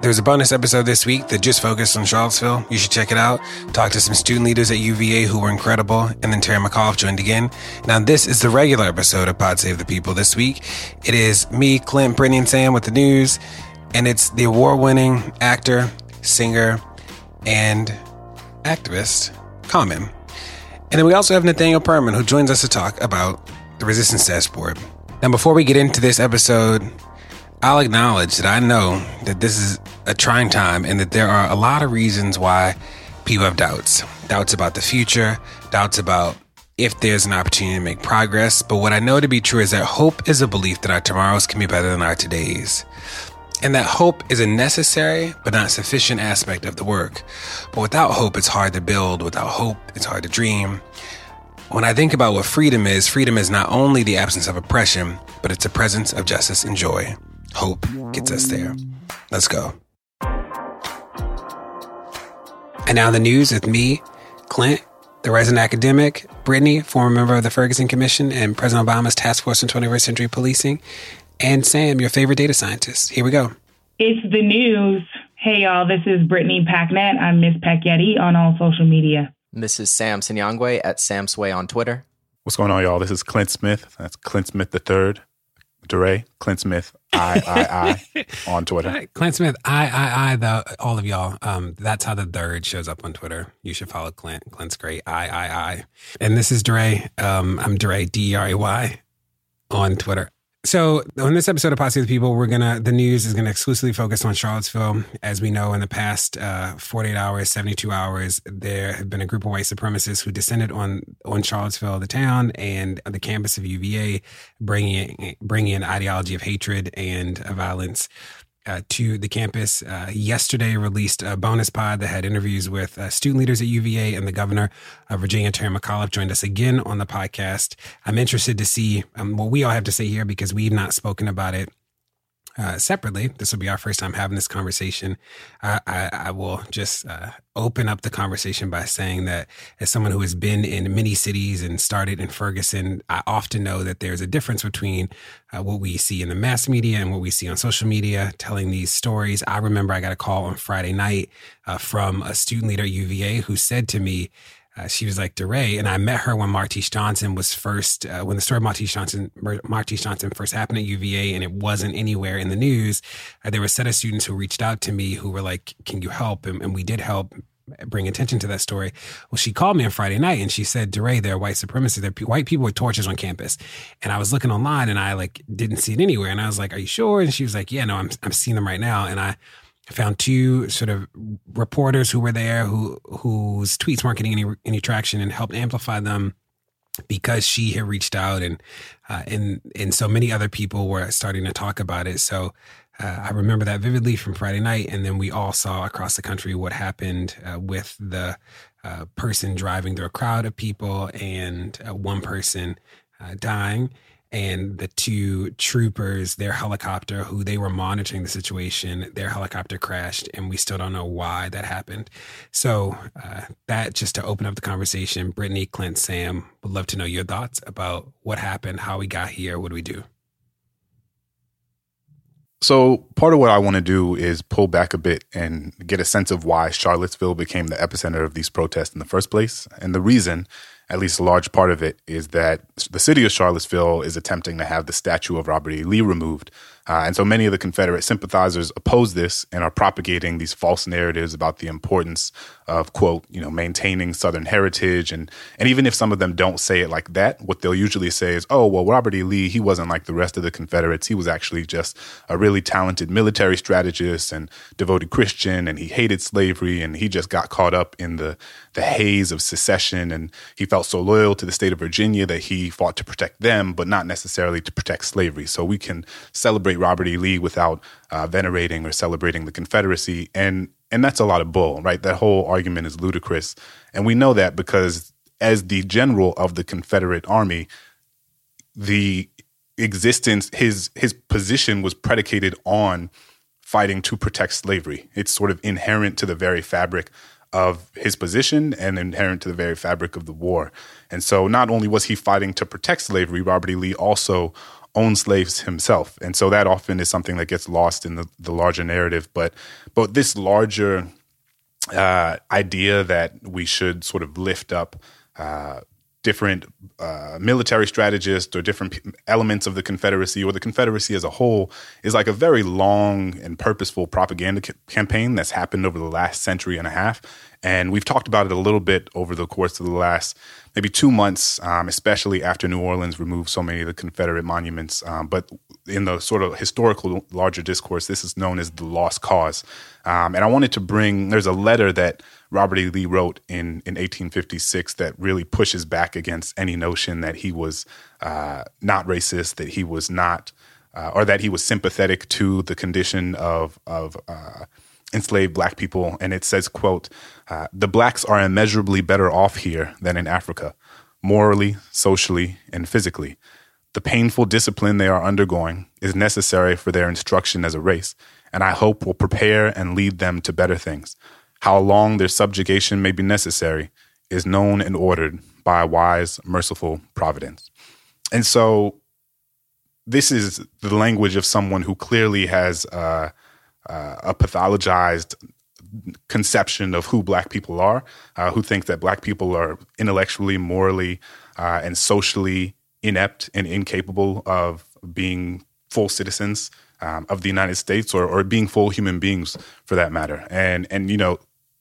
there's a bonus episode this week that just focused on Charlottesville. You should check it out. Talk to some student leaders at UVA who were incredible, and then Terry McAuliffe joined again. Now, this is the regular episode of Pod Save the People this week. It is me, Clint, Brittany, and Sam with the news, and it's the award-winning actor, singer, and activist, Common. And then we also have Nathaniel Perman, who joins us to talk about the Resistance Dashboard. Now, before we get into this episode, I'll acknowledge that I know that this is a trying time and that there are a lot of reasons why people have doubts. Doubts about the future, doubts about if there's an opportunity to make progress. But what I know to be true is that hope is a belief that our tomorrows can be better than our todays. And that hope is a necessary but not sufficient aspect of the work. But without hope, it's hard to build. Without hope, it's hard to dream. When I think about what freedom is, freedom is not only the absence of oppression, but it's the presence of justice and joy. Hope gets us there. Let's go. And now the news with me, Clint, the resident academic, Brittany, former member of the Ferguson Commission and President Obama's Task Force on 21st Century Policing, and Sam, your favorite data scientist. Here we go. It's the news. Hey, y'all, this is Brittany Packnett. I'm Miss Packyetti on all social media. This is Sam Sinyangwe at Sam Sway on Twitter. What's going on, y'all? This is Clint Smith. That's Clint Smith the third. DeRay, Clint Smith, I, I, I on Twitter. Clint Smith, I, I, I, the, all of y'all. Um, that's how the third shows up on Twitter. You should follow Clint. Clint's great. I, I, I. And this is DeRay. Um, I'm DeRay, D R A Y on Twitter. So on this episode of Pod Save the People, we're gonna the news is gonna exclusively focus on Charlottesville. As we know, in the past uh, 48 hours, 72 hours, there have been a group of white supremacists who descended on on Charlottesville, the town, and the campus of UVA, bringing bringing an ideology of hatred and violence uh, to the campus. Uh, yesterday released a bonus pod that had interviews with uh, student leaders at UVA and the governor of Virginia, Terry McAuliffe, joined us again on the podcast. I'm interested to see um, what we all have to say here because we've not spoken about it uh, separately. This will be our first time having this conversation. I, I, I will just uh, open up the conversation by saying that as someone who has been in many cities and started in Ferguson, I often know that there's a difference between uh, what we see in the mass media and what we see on social media telling these stories. I remember I got a call on Friday night uh, from a student leader at UVA who said to me, uh, she was like DeRay, and I met her when Martese Johnson was first uh, when the story of Martese Johnson Martese Johnson first happened at UVA, and it wasn't anywhere in the news. Uh, there were a set of students who reached out to me who were like, "Can you help?" And, and, we did help bring attention to that story. Well, she called me on Friday night and she said, DeRay, there are white supremacists. There are white people with torches on campus. And I was looking online and I like didn't see it anywhere. And I was like, Are you sure? And she was like, Yeah, no, I'm I'm seeing them right now. And I I found two sort of reporters who were there who whose tweets weren't getting any any traction and helped amplify them because she had reached out and uh, and and so many other people were starting to talk about it. So uh, I remember that vividly from Friday night, and then we all saw across the country what happened uh, with the uh, person driving through a crowd of people and uh, one person uh, dying and the two troopers, their helicopter, who they were monitoring the situation, their helicopter crashed, and we still don't know why that happened. So, uh, that just to open up the conversation, Brittany, Clint, Sam would love to know your thoughts about what happened, how we got here, what do we do? So, part of what I want to do is pull back a bit and get a sense of why Charlottesville became the epicenter of these protests in the first place. And the reason at least a large part of it, is that the city of Charlottesville is attempting to have the statue of Robert E. Lee removed. Uh, and so many of the Confederate sympathizers oppose this and are propagating these false narratives about the importance of, quote, you know, maintaining Southern heritage. And, and even if some of them don't say it like that, what they'll usually say is, oh, well, Robert E. Lee, he wasn't like the rest of the Confederates. He was actually just a really talented military strategist and devoted Christian, and he hated slavery, and he just got caught up in the, the haze of secession. And he felt so loyal to the state of Virginia that he fought to protect them, but not necessarily to protect slavery. So we can celebrate Robert E. Lee without uh, venerating or celebrating the Confederacy, and and that's a lot of bull, right? That whole argument is ludicrous, and we know that because as the general of the Confederate Army, the existence his his position was predicated on fighting to protect slavery. It's sort of inherent to the very fabric of his position and inherent to the very fabric of the war. And so not only was he fighting to protect slavery, Robert E. Lee also owned slaves himself. And so that often is something that gets lost in the, the larger narrative. But but this larger uh, idea that we should sort of lift up uh, different uh, military strategists or different p- elements of the Confederacy or the Confederacy as a whole is like a very long and purposeful propaganda ca- campaign that's happened over the last century and a half. And we've talked about it a little bit over the course of the last maybe two months, um, especially after New Orleans removed so many of the Confederate monuments. Um, but in the sort of historical larger discourse, this is known as the lost cause. Um, and I wanted to bring, there's a letter that Robert E. Lee wrote in, in 1856 that really pushes back against any notion that he was uh, not racist, that he was not, uh, or that he was sympathetic to the condition of, of uh, enslaved black people. And it says, quote, uh, the blacks are immeasurably better off here than in Africa, morally, socially, and physically. The painful discipline they are undergoing is necessary for their instruction as a race, and I hope will prepare and lead them to better things. How long their subjugation may be necessary is known and ordered by a wise, merciful providence. And so, this is the language of someone who clearly has uh, uh, a pathologized conception of who black people are, uh, who think that black people are intellectually, morally, uh, and socially inept and incapable of being full citizens um, of the United States or, or being full human beings for that matter. And and you know,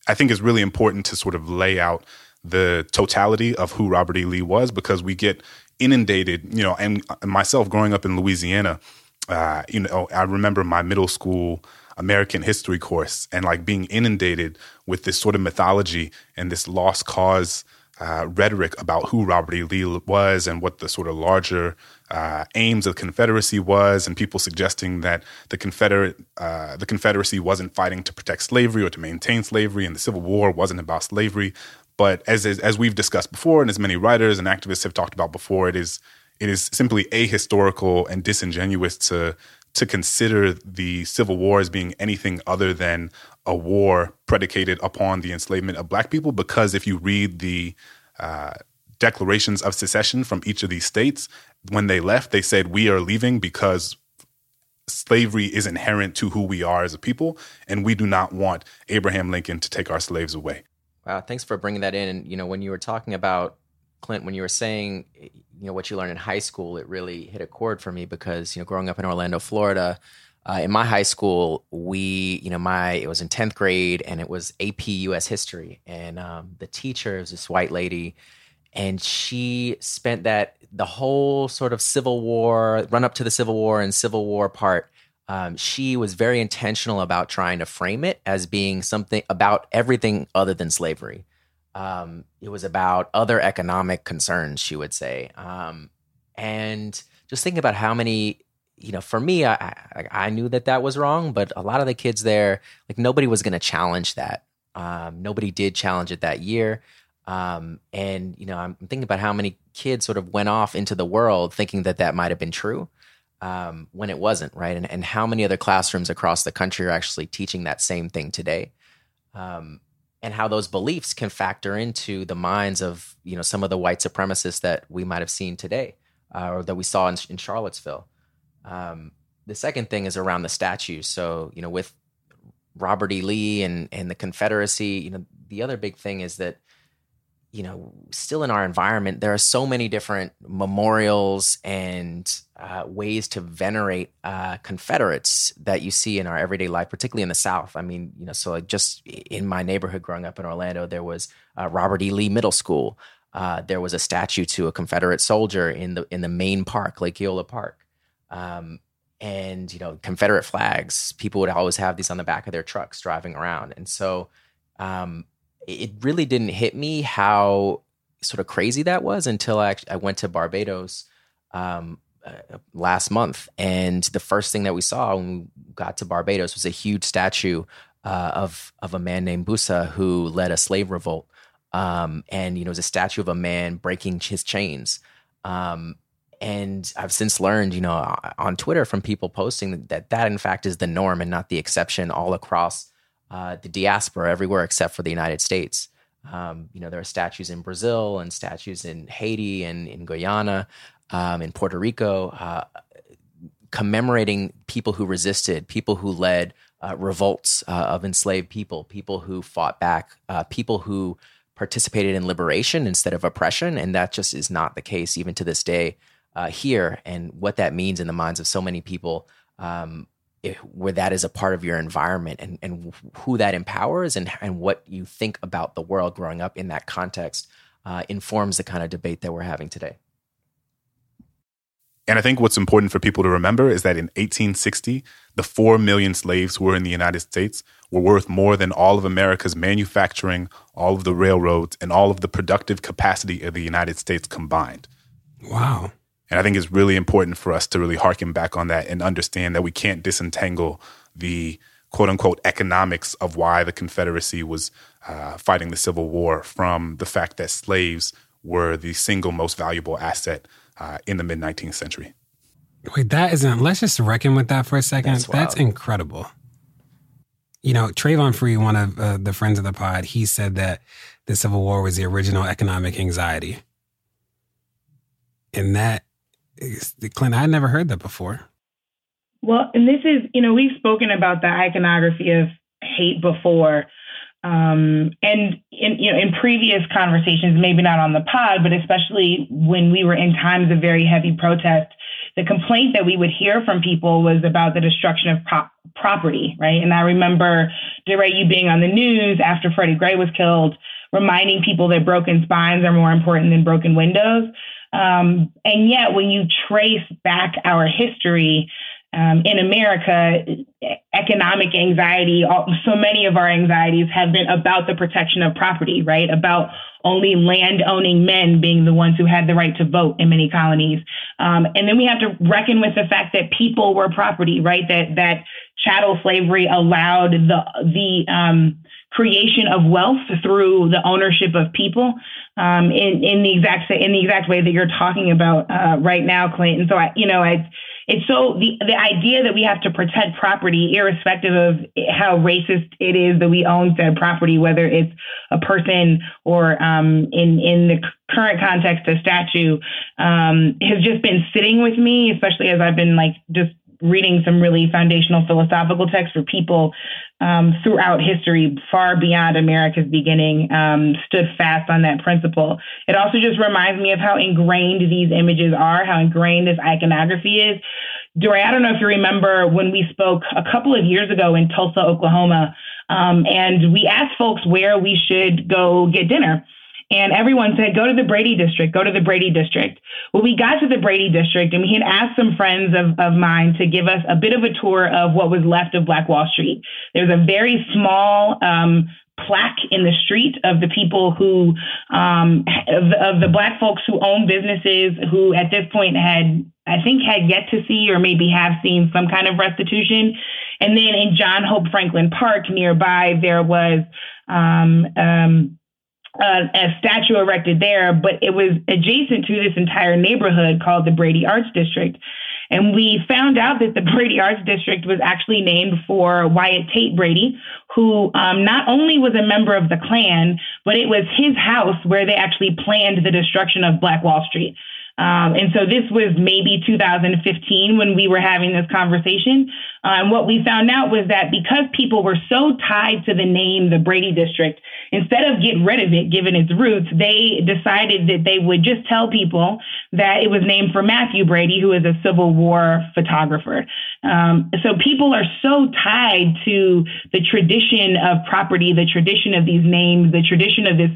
I think it's really important to sort of lay out the totality of who Robert E. Lee was because we get inundated, you know, and myself growing up in Louisiana, uh, you know, I remember my middle school American history course and like being inundated with this sort of mythology and this lost cause uh, rhetoric about who Robert E. Lee was and what the sort of larger uh, aims of the Confederacy was, and people suggesting that the Confederate uh, the Confederacy wasn't fighting to protect slavery or to maintain slavery, and the Civil War wasn't about slavery. But as as, we've discussed before, and as many writers and activists have talked about before, it is it is simply ahistorical and disingenuous to to consider the Civil War as being anything other than a war predicated upon the enslavement of black people. Because if you read the uh, declarations of secession from each of these states, when they left, they said, We are leaving because slavery is inherent to who we are as a people, and we do not want Abraham Lincoln to take our slaves away. Wow, thanks for bringing that in. And, you know, when you were talking about Clint, when you were saying, you know, what you learned in high school, it really hit a chord for me because, you know, growing up in Orlando, Florida, uh, in my high school, we, you know, my, it was in 10th grade and it was AP US history. And um, the teacher was this white lady and she spent that, the whole sort of Civil War, run up to the Civil War and Civil War part. Um, she was very intentional about trying to frame it as being something about everything other than slavery. Um, it was about other economic concerns, she would say. Um, and just thinking about how many, you know, for me, I, I, I knew that that was wrong, but a lot of the kids there, like nobody was going to challenge that. Um, nobody did challenge it that year. Um, and you know, I'm thinking about how many kids sort of went off into the world thinking that that might have been true um, when it wasn't, right? And, and how many other classrooms across the country are actually teaching that same thing today? Um, and how those beliefs can factor into the minds of you know some of the white supremacists that we might have seen today uh, or that we saw in, in Charlottesville. Um, the second thing is around the statues. So you know with Robert E. Lee and and the Confederacy, you know the other big thing is that you know, still in our environment, there are so many different memorials and uh, ways to venerate uh, Confederates that you see in our everyday life, particularly in the South. I mean, you know, so like just in my neighborhood growing up in Orlando, there was uh, Robert E. Lee Middle School. Uh, there was a statue to a Confederate soldier in the in the main park, Lake Eola Park. Um, and you know, Confederate flags. People would always have these on the back of their trucks driving around, and so um, it really didn't hit me how sort of crazy that was until I, I went to Barbados um, uh, last month, and the first thing that we saw when we got to Barbados was a huge statue uh, of of a man named Bussa who led a slave revolt, um, and you know, it was a statue of a man breaking his chains. Um, and I've since learned, you know, on Twitter from people posting that that in fact is the norm and not the exception all across uh, the diaspora everywhere except for the United States. Um, you know, there are statues in Brazil and statues in Haiti and in Guyana, um, in Puerto Rico, uh, commemorating people who resisted, people who led uh, revolts uh, of enslaved people, people who fought back, uh, people who participated in liberation instead of oppression. And that just is not the case even to this day uh, here. And what that means in the minds of so many people um, if, where that is a part of your environment and, and who that empowers and, and what you think about the world growing up in that context uh, informs the kind of debate that we're having today. And I think what's important for people to remember is that in 1860, the 4 million slaves who were in the United States were worth more than all of America's manufacturing, all of the railroads, and all of the productive capacity of the United States combined. Wow. And I think it's really important for us to really harken back on that and understand that we can't disentangle the quote unquote economics of why the Confederacy was uh, fighting the Civil War from the fact that slaves were the single most valuable asset uh, in the mid 19th century. Wait, that isn't, let's just reckon with that for a second. That's That's, incredible. You know, Trayvon Free, one of uh, the friends of the pod, he said that the Civil War was the original economic anxiety. And that is, Clint, I had never heard that before. Well, and this is, you know, we've spoken about the iconography of hate before. Um, and in, you know, in previous conversations, maybe not on the pod, but especially when we were in times of very heavy protest, the complaint that we would hear from people was about the destruction of prop- property, right? And I remember, DeRay, you being on the news after Freddie Gray was killed, reminding people that broken spines are more important than broken windows. Um, and yet, when you trace back our history um, in America, economic anxiety, all, so many of our anxieties have been about the protection of property, right? About only land owning men being the ones who had the right to vote in many colonies. Um, and then we have to reckon with the fact that people were property, right? That, that chattel slavery allowed the, the, um, creation of wealth through the ownership of people um, in in the exact in the exact way that you're talking about uh, right now, Clinton. So I, you know, I, it's so the the idea that we have to protect property, irrespective of how racist it is that we own said property, whether it's a person or um, in in the current context a statue, um, has just been sitting with me, especially as I've been like just reading some really foundational philosophical texts for people um, throughout history, far beyond America's beginning, um, stood fast on that principle. It also just reminds me of how ingrained these images are, how ingrained this iconography is. DeRay, I don't know if you remember when we spoke a couple of years ago in Tulsa, Oklahoma, um, and we asked folks where we should go get dinner. And everyone said, go to the Brady district, go to the Brady district. Well, we got to the Brady district and we had asked some friends of, of mine to give us a bit of a tour of what was left of Black Wall Street. There's a very small, um, plaque in the street of the people who, um, of, the, of the black folks who own businesses who at this point had, I think, had yet to see or maybe have seen some kind of restitution. And then in John Hope Franklin Park nearby, there was, um, um, uh, a statue erected there, but it was adjacent to this entire neighborhood called the Brady Arts District. And we found out that the Brady Arts District was actually named for Wyatt Tate Brady, who um, not only was a member of the Klan, but it was his house where they actually planned the destruction of Black Wall Street. Um, and so this was maybe 2015 when we were having this conversation. Uh, and what we found out was that because people were so tied to the name, the Brady District, instead of get rid of it, given its roots, they decided that they would just tell people that it was named for Mathew Brady, who is a Civil War photographer. Um, so people are so tied to the tradition of property, the tradition of these names, the tradition of this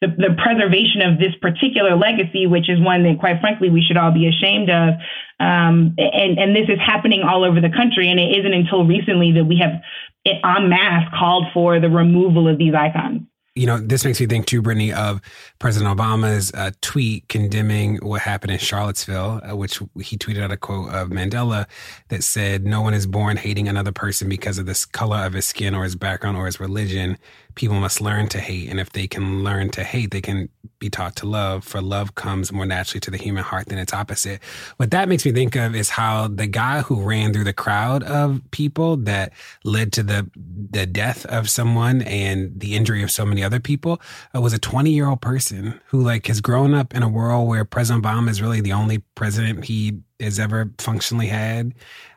the, the preservation of this particular legacy, which is one that, quite frankly, we should all be ashamed of. Um, and, and this is happening all over the country. And it isn't until recently that we have en masse called for the removal of these icons. you know, this makes me think too, Brittany, of President Obama's uh, tweet condemning what happened in Charlottesville, uh, which he tweeted out a quote of Mandela that said, No one is born hating another person because of the color of his skin or his background or his religion people must learn to hate. And if they can learn to hate, they can be taught to love, for love comes more naturally to the human heart than its opposite. What that makes me think of is how the guy who ran through the crowd of people that led to the, the death of someone and the injury of so many other people uh, was a 20 year old person who like has grown up in a world where President Obama is really the only president he has ever functionally had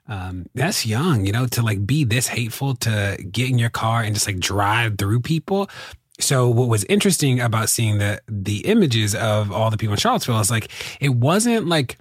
um, that's young, you know, to like be this hateful to get in your car and just like drive through people. So what was interesting about seeing the the images of all the people in Charlottesville is like it wasn't like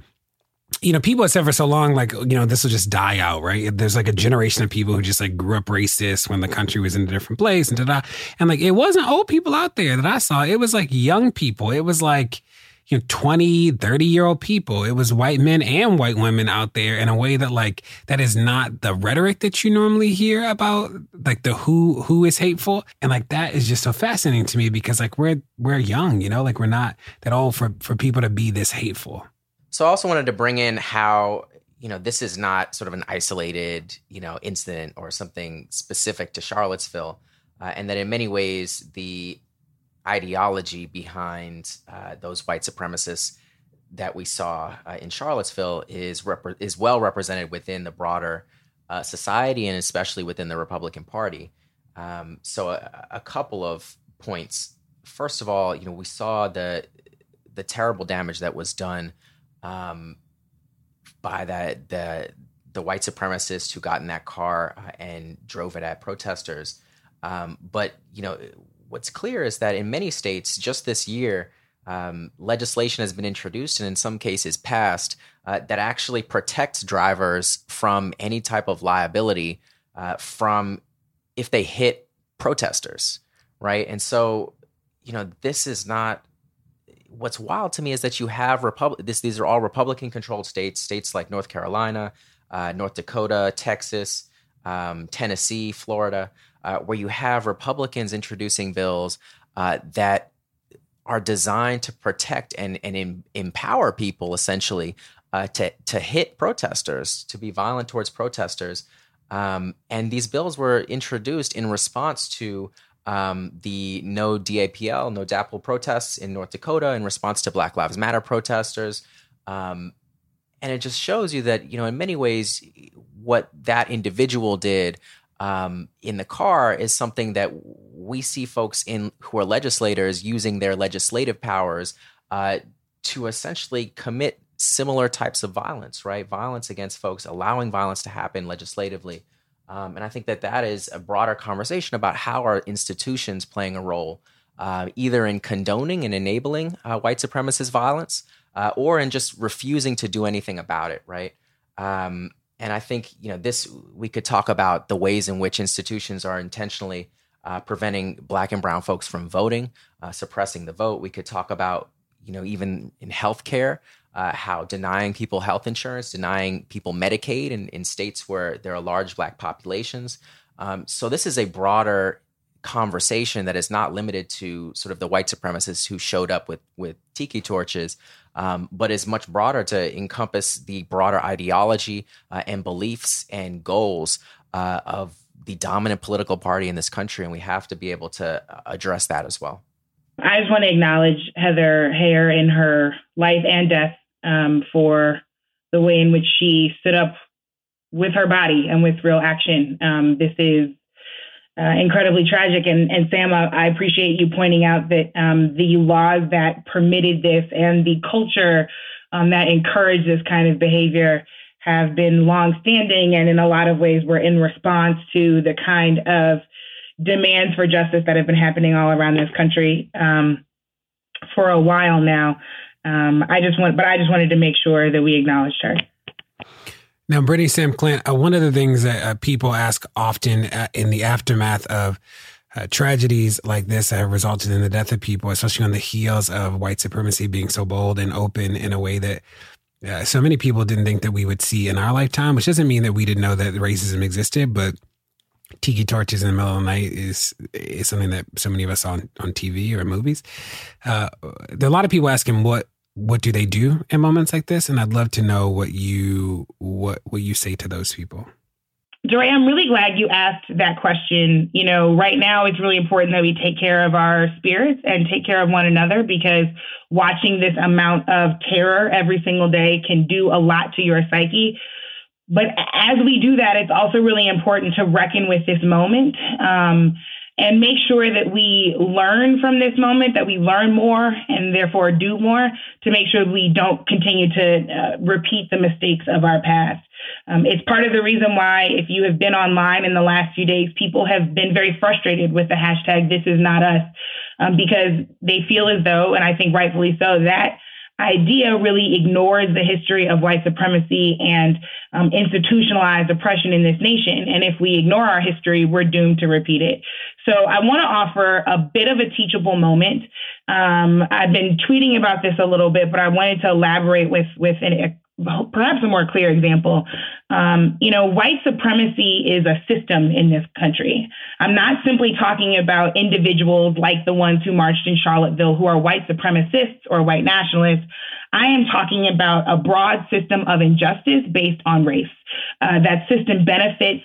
you know, people have said for so long, like, you know, this will just die out, right? There's like a generation of people who just like grew up racist when the country was in a different place and da da. And like, it wasn't old people out there that I saw. It was like young people. It was like, you know 20 30 year old people. It was white men and white women out there in a way that like that is not the rhetoric that you normally hear about like the who who is hateful. And like that is just so fascinating to me because like we're we're young you know? Like we're not that old for for people to be this hateful. So i also wanted to bring in how you know this is not sort of an isolated you know incident or something specific to charlottesville uh, and that in many ways the ideology behind uh, those white supremacists that we saw uh, in Charlottesville is is well represented within the broader uh, society and especially within the Republican Party. Um, so a, a, couple of points. First of all, you know we saw the the terrible damage that was done um, by that the the white supremacists who got in that car uh, and drove it at protesters. Um, but you know what's clear is that in many states, just this year, um, legislation has been introduced and in some cases passed uh, that actually protects drivers from any type of liability uh, from if they hit protesters, right? And so, you know, this is not. What's wild to me is that you have Republic. This these are all Republican-controlled states, states like North Carolina, uh, North Dakota, Texas, um, Tennessee, Florida, uh, where you have Republicans introducing bills uh, that are designed to protect and, and em- empower people essentially uh, to, to hit protesters, to be violent towards protesters. Um, and these bills were introduced in response to um, the no DAPL, no DAPL protests in North Dakota in response to Black Lives Matter protesters. Um, and it just shows you that, you know, in many ways, what that individual did um, in the car is something that we see folks in who are legislators using their legislative powers uh, to essentially commit similar types of violence, right? Violence against folks, allowing violence to happen legislatively. Um, and I think that that is a broader conversation about how are institutions playing a role, uh, either in condoning and enabling uh, white supremacist violence, uh, or in just refusing to do anything about it, right? Um, and I think you know this. We could talk about the ways in which institutions are intentionally uh, preventing Black and Brown folks from voting, uh, suppressing the vote. We could talk about you know even in healthcare, uh, how denying people health insurance, denying people Medicaid in, in states where there are large Black populations. Um, so this is a broader conversation that is not limited to sort of the white supremacists who showed up with with tiki torches, um, but is much broader to encompass the broader ideology uh, and beliefs and goals uh, of the dominant political party in this country, and we have to be able to uh, address that as well. I just want to acknowledge Heather Heyer in her life and death um, for the way in which she stood up with her body and with real action. Um, this is uh, incredibly tragic. And, and Sam, I, I, appreciate you pointing out that um, the laws that permitted this and the culture um, that encouraged this kind of behavior have been longstanding and in a lot of ways were in response to the kind of demands for justice that have been happening all around this country um, for a while now. Um, I just want, but I just wanted to make sure that we acknowledged her. Now, Brittany Sam Clint, uh, one of the things that uh, people ask often uh, in the aftermath of uh, tragedies like this that have resulted in the death of people, especially on the heels of white supremacy being so bold and open in a way that uh, so many people didn't think that we would see in our lifetime, which doesn't mean that we didn't know that racism existed, but tiki torches in the middle of the night is is something that so many of us on on TV or movies. Uh, there are a lot of people asking what what do they do in moments like this, and I'd love to know what you what what you say to those people. Joy, I'm really glad you asked that question. You know, right now it's really important that we take care of our spirits and take care of one another because watching this amount of terror every single day can do a lot to your psyche. But as we do that, it's also really important to reckon with this moment um, and make sure that we learn from this moment, that we learn more and therefore do more to make sure we don't continue to uh, repeat the mistakes of our past. Um, it's part of the reason why, if you have been online in the last few days, people have been very frustrated with the hashtag This Is Not Us um, because they feel as though, and I think rightfully so, that idea really ignores the history of white supremacy and um, institutionalized oppression in this nation. And if we ignore our history, we're doomed to repeat it. So I want to offer a bit of a teachable moment. Um, I've been tweeting about this a little bit, but I wanted to elaborate with with an, perhaps a more clear example. Um, you know, white supremacy is a system in this country. I'm not simply talking about individuals like the ones who marched in Charlottesville who are white supremacists or white nationalists. I am talking about a broad system of injustice based on race. Uh, that system benefits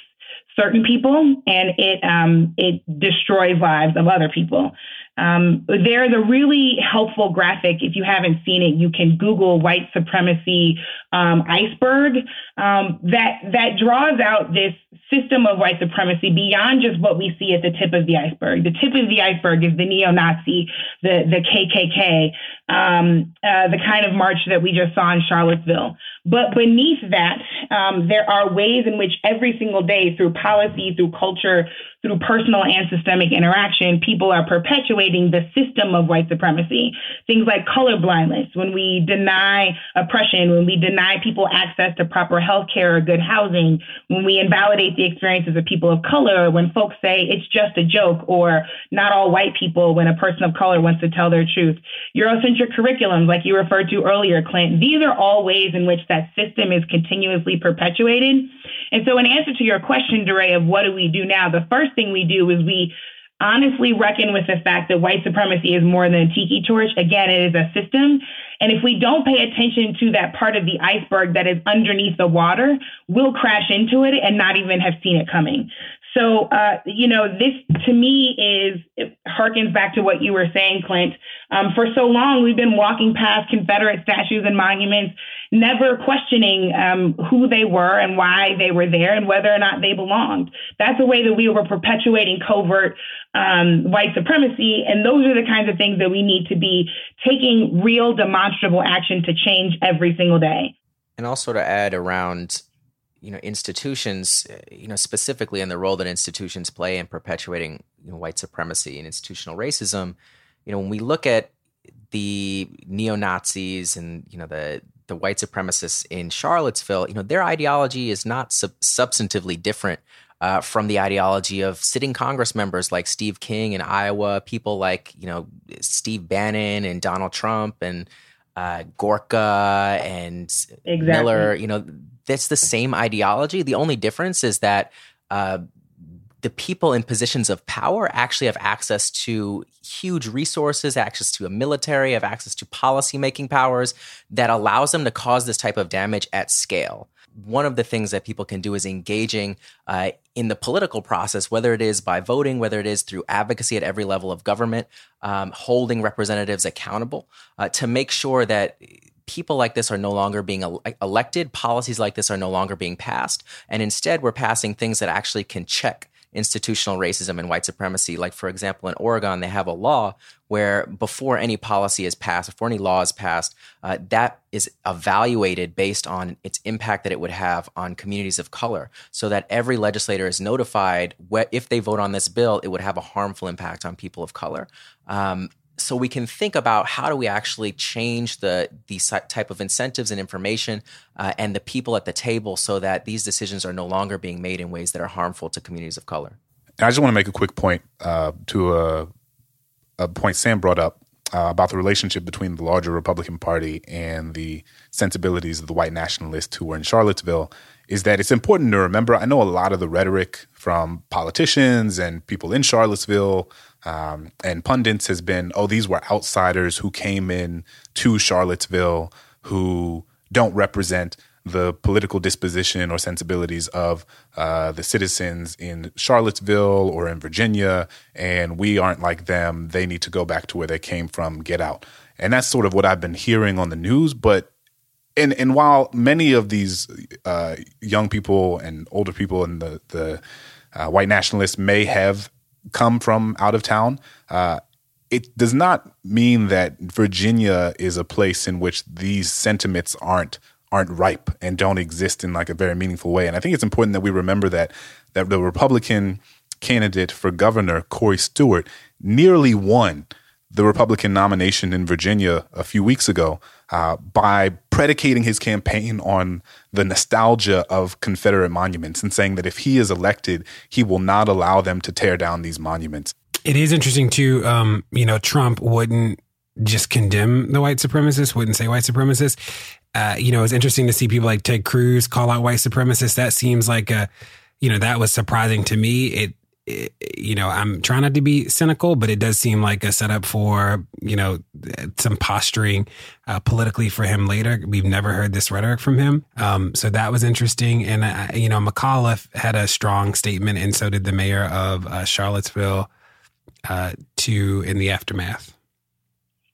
certain people and it um, it destroys lives of other people. Um, there's a really helpful graphic. If you haven't seen it, you can Google white supremacy um, iceberg um, that that draws out this system of white supremacy beyond just what we see at the tip of the iceberg. The tip of the iceberg is the neo-Nazi, the the KKK, um, uh, the kind of march that we just saw in Charlottesville. But beneath that, um, there are ways in which every single day, through policy, through culture, through personal and systemic interaction, people are perpetuating the system of white supremacy. Things like color blindness, when we deny oppression, when we deny people access to proper health care or good housing, when we invalidate the experiences of people of color, when folks say it's just a joke or not all white people when a person of color wants to tell their truth. Eurocentric curriculums, like you referred to earlier, Clint, these are all ways in which that system is continuously perpetuated. And so, in answer to your question, DeRay, of what do we do now, the first thing we do is we honestly reckon with the fact that white supremacy is more than a tiki torch. Again, it is a system. And if we don't pay attention to that part of the iceberg that is underneath the water, we'll crash into it and not even have seen it coming. So, uh, you know, this to me is harkens back to what you were saying, Clint. Um, for so long, we've been walking past Confederate statues and monuments, never questioning um, who they were and why they were there and whether or not they belonged. That's a way that we were perpetuating covert um, white supremacy. And those are the kinds of things that we need to be taking real demonstrable action to change every single day. And also to add around you know institutions you know specifically in the role that institutions play in perpetuating you know, white supremacy and institutional racism you know when we look at the neo-nazis and you know the the white supremacists in Charlottesville, you know, their ideology is not sub- substantively different uh, from the ideology of sitting Congress members like Steve King in Iowa, people like you know Steve Bannon and Donald Trump and uh, Gorka and exactly. Miller. You know, that's the same ideology. The only difference is that uh, the people in positions of power actually have access to huge resources, access to a military, have access to policy making powers that allows them to cause this type of damage at scale. One of the things that people can do is engaging uh, in the political process, whether it is by voting, whether it is through advocacy at every level of government, um, holding representatives accountable uh, to make sure that people like this are no longer being elected, policies like this are no longer being passed, and instead we're passing things that actually can check institutional racism and white supremacy. Like, for example, in Oregon, they have a law where before any policy is passed, before any law is passed, uh, that is evaluated based on its impact that it would have on communities of color, so that every legislator is notified wh- if they vote on this bill, it would have a harmful impact on people of color. Um, so we can think about how do we actually change the these type of incentives and information uh, and the people at the table so that these decisions are no longer being made in ways that are harmful to communities of color. I just want to make a quick point uh, to a, a, point Sam brought up uh, about the relationship between the larger Republican Party and the sensibilities of the white nationalists who were in Charlottesville is that it's important to remember. I know a lot of the rhetoric from politicians and people in Charlottesville um, and pundits has been, oh, these were outsiders who came in to Charlottesville who don't represent the political disposition or sensibilities of uh, the citizens in Charlottesville or in Virginia, and we aren't like them. They need to go back to where they came from, get out. And that's sort of what I've been hearing on the news. But and and while many of these uh, young people and older people and the the uh, white nationalists may have come from out of town, uh, it does not mean that Virginia is a place in which these sentiments aren't aren't ripe and don't exist in like a very meaningful way. And I think it's important that we remember that that the Republican candidate for governor, Corey Stewart, nearly won the Republican nomination in Virginia a few weeks ago uh, by predicating his campaign on the nostalgia of Confederate monuments and saying that if he is elected, he will not allow them to tear down these monuments. It is interesting too. Um, you know, Trump wouldn't just condemn the white supremacists, wouldn't say white supremacists. Uh, you know, it's interesting to see people like Ted Cruz call out white supremacists. That seems like a, you know, that was surprising to me. It, it, you know, I'm trying not to be cynical, but it does seem like a setup for, you know, some posturing uh, politically for him later. We've never heard this rhetoric from him. Um, so that was interesting. And, uh, you know, McAuliffe had a strong statement, and so did the mayor of uh, Charlottesville, uh, to in the aftermath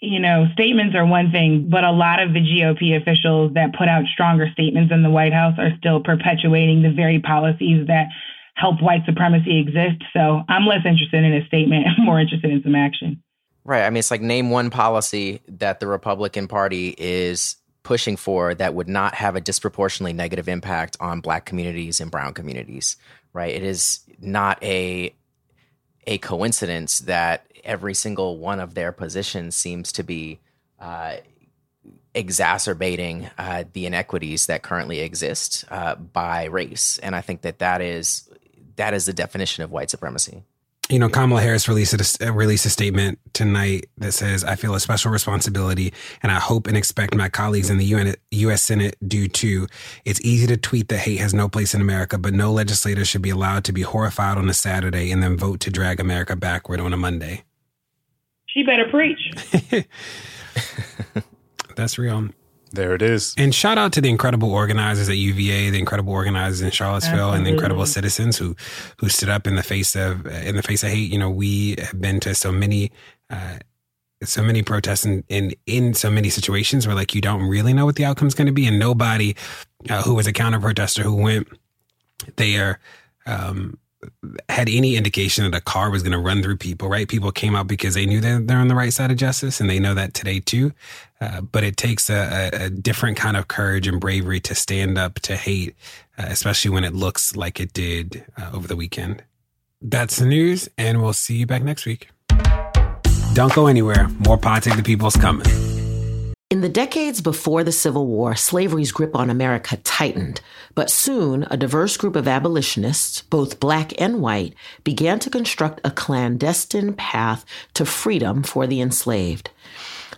you know, statements are one thing, but a lot of the GOP officials that put out stronger statements in the White House are still perpetuating the very policies that help white supremacy exist. So I'm less interested in a statement, more interested in some action. Right. I mean, it's like name one policy that the Republican Party is pushing for that would not have a disproportionately negative impact on black communities and brown communities, right? It is not a a coincidence that every single one of their positions seems to be uh, exacerbating uh, the inequities that currently exist uh, by race, and I think that that is that is the definition of white supremacy. You know, Kamala Harris released a, uh, released a statement tonight that says, "I feel a special responsibility, and I hope and expect my colleagues in the UN, U.S. Senate do too. It's easy to tweet that hate has no place in America, but no legislator should be allowed to be horrified on a Saturday and then vote to drag America backward on a Monday." She better preach. That's real. There it is. And shout out to the incredible organizers at UVA, the incredible organizers in Charlottesville, Absolutely. and the incredible citizens who who stood up in the face of in the face of hate. You know, we have been to so many. Uh, so many protests and in, in so many situations where like you don't really know what the outcome is going to be and nobody uh, who was a counter protester who went there um, had any indication that a car was going to run through people, right? People came out because they knew that they're on the right side of justice and they know that today too. Uh, but it takes a, a, different kind of courage and bravery to stand up to hate, uh, especially when it looks like it did uh, over the weekend. That's the news, and we'll see you back next week. Don't go anywhere. More Pod Save the People's coming. In the decades before the Civil War, slavery's grip on America tightened, but soon a diverse group of abolitionists, both black and white, began to construct a clandestine path to freedom for the enslaved.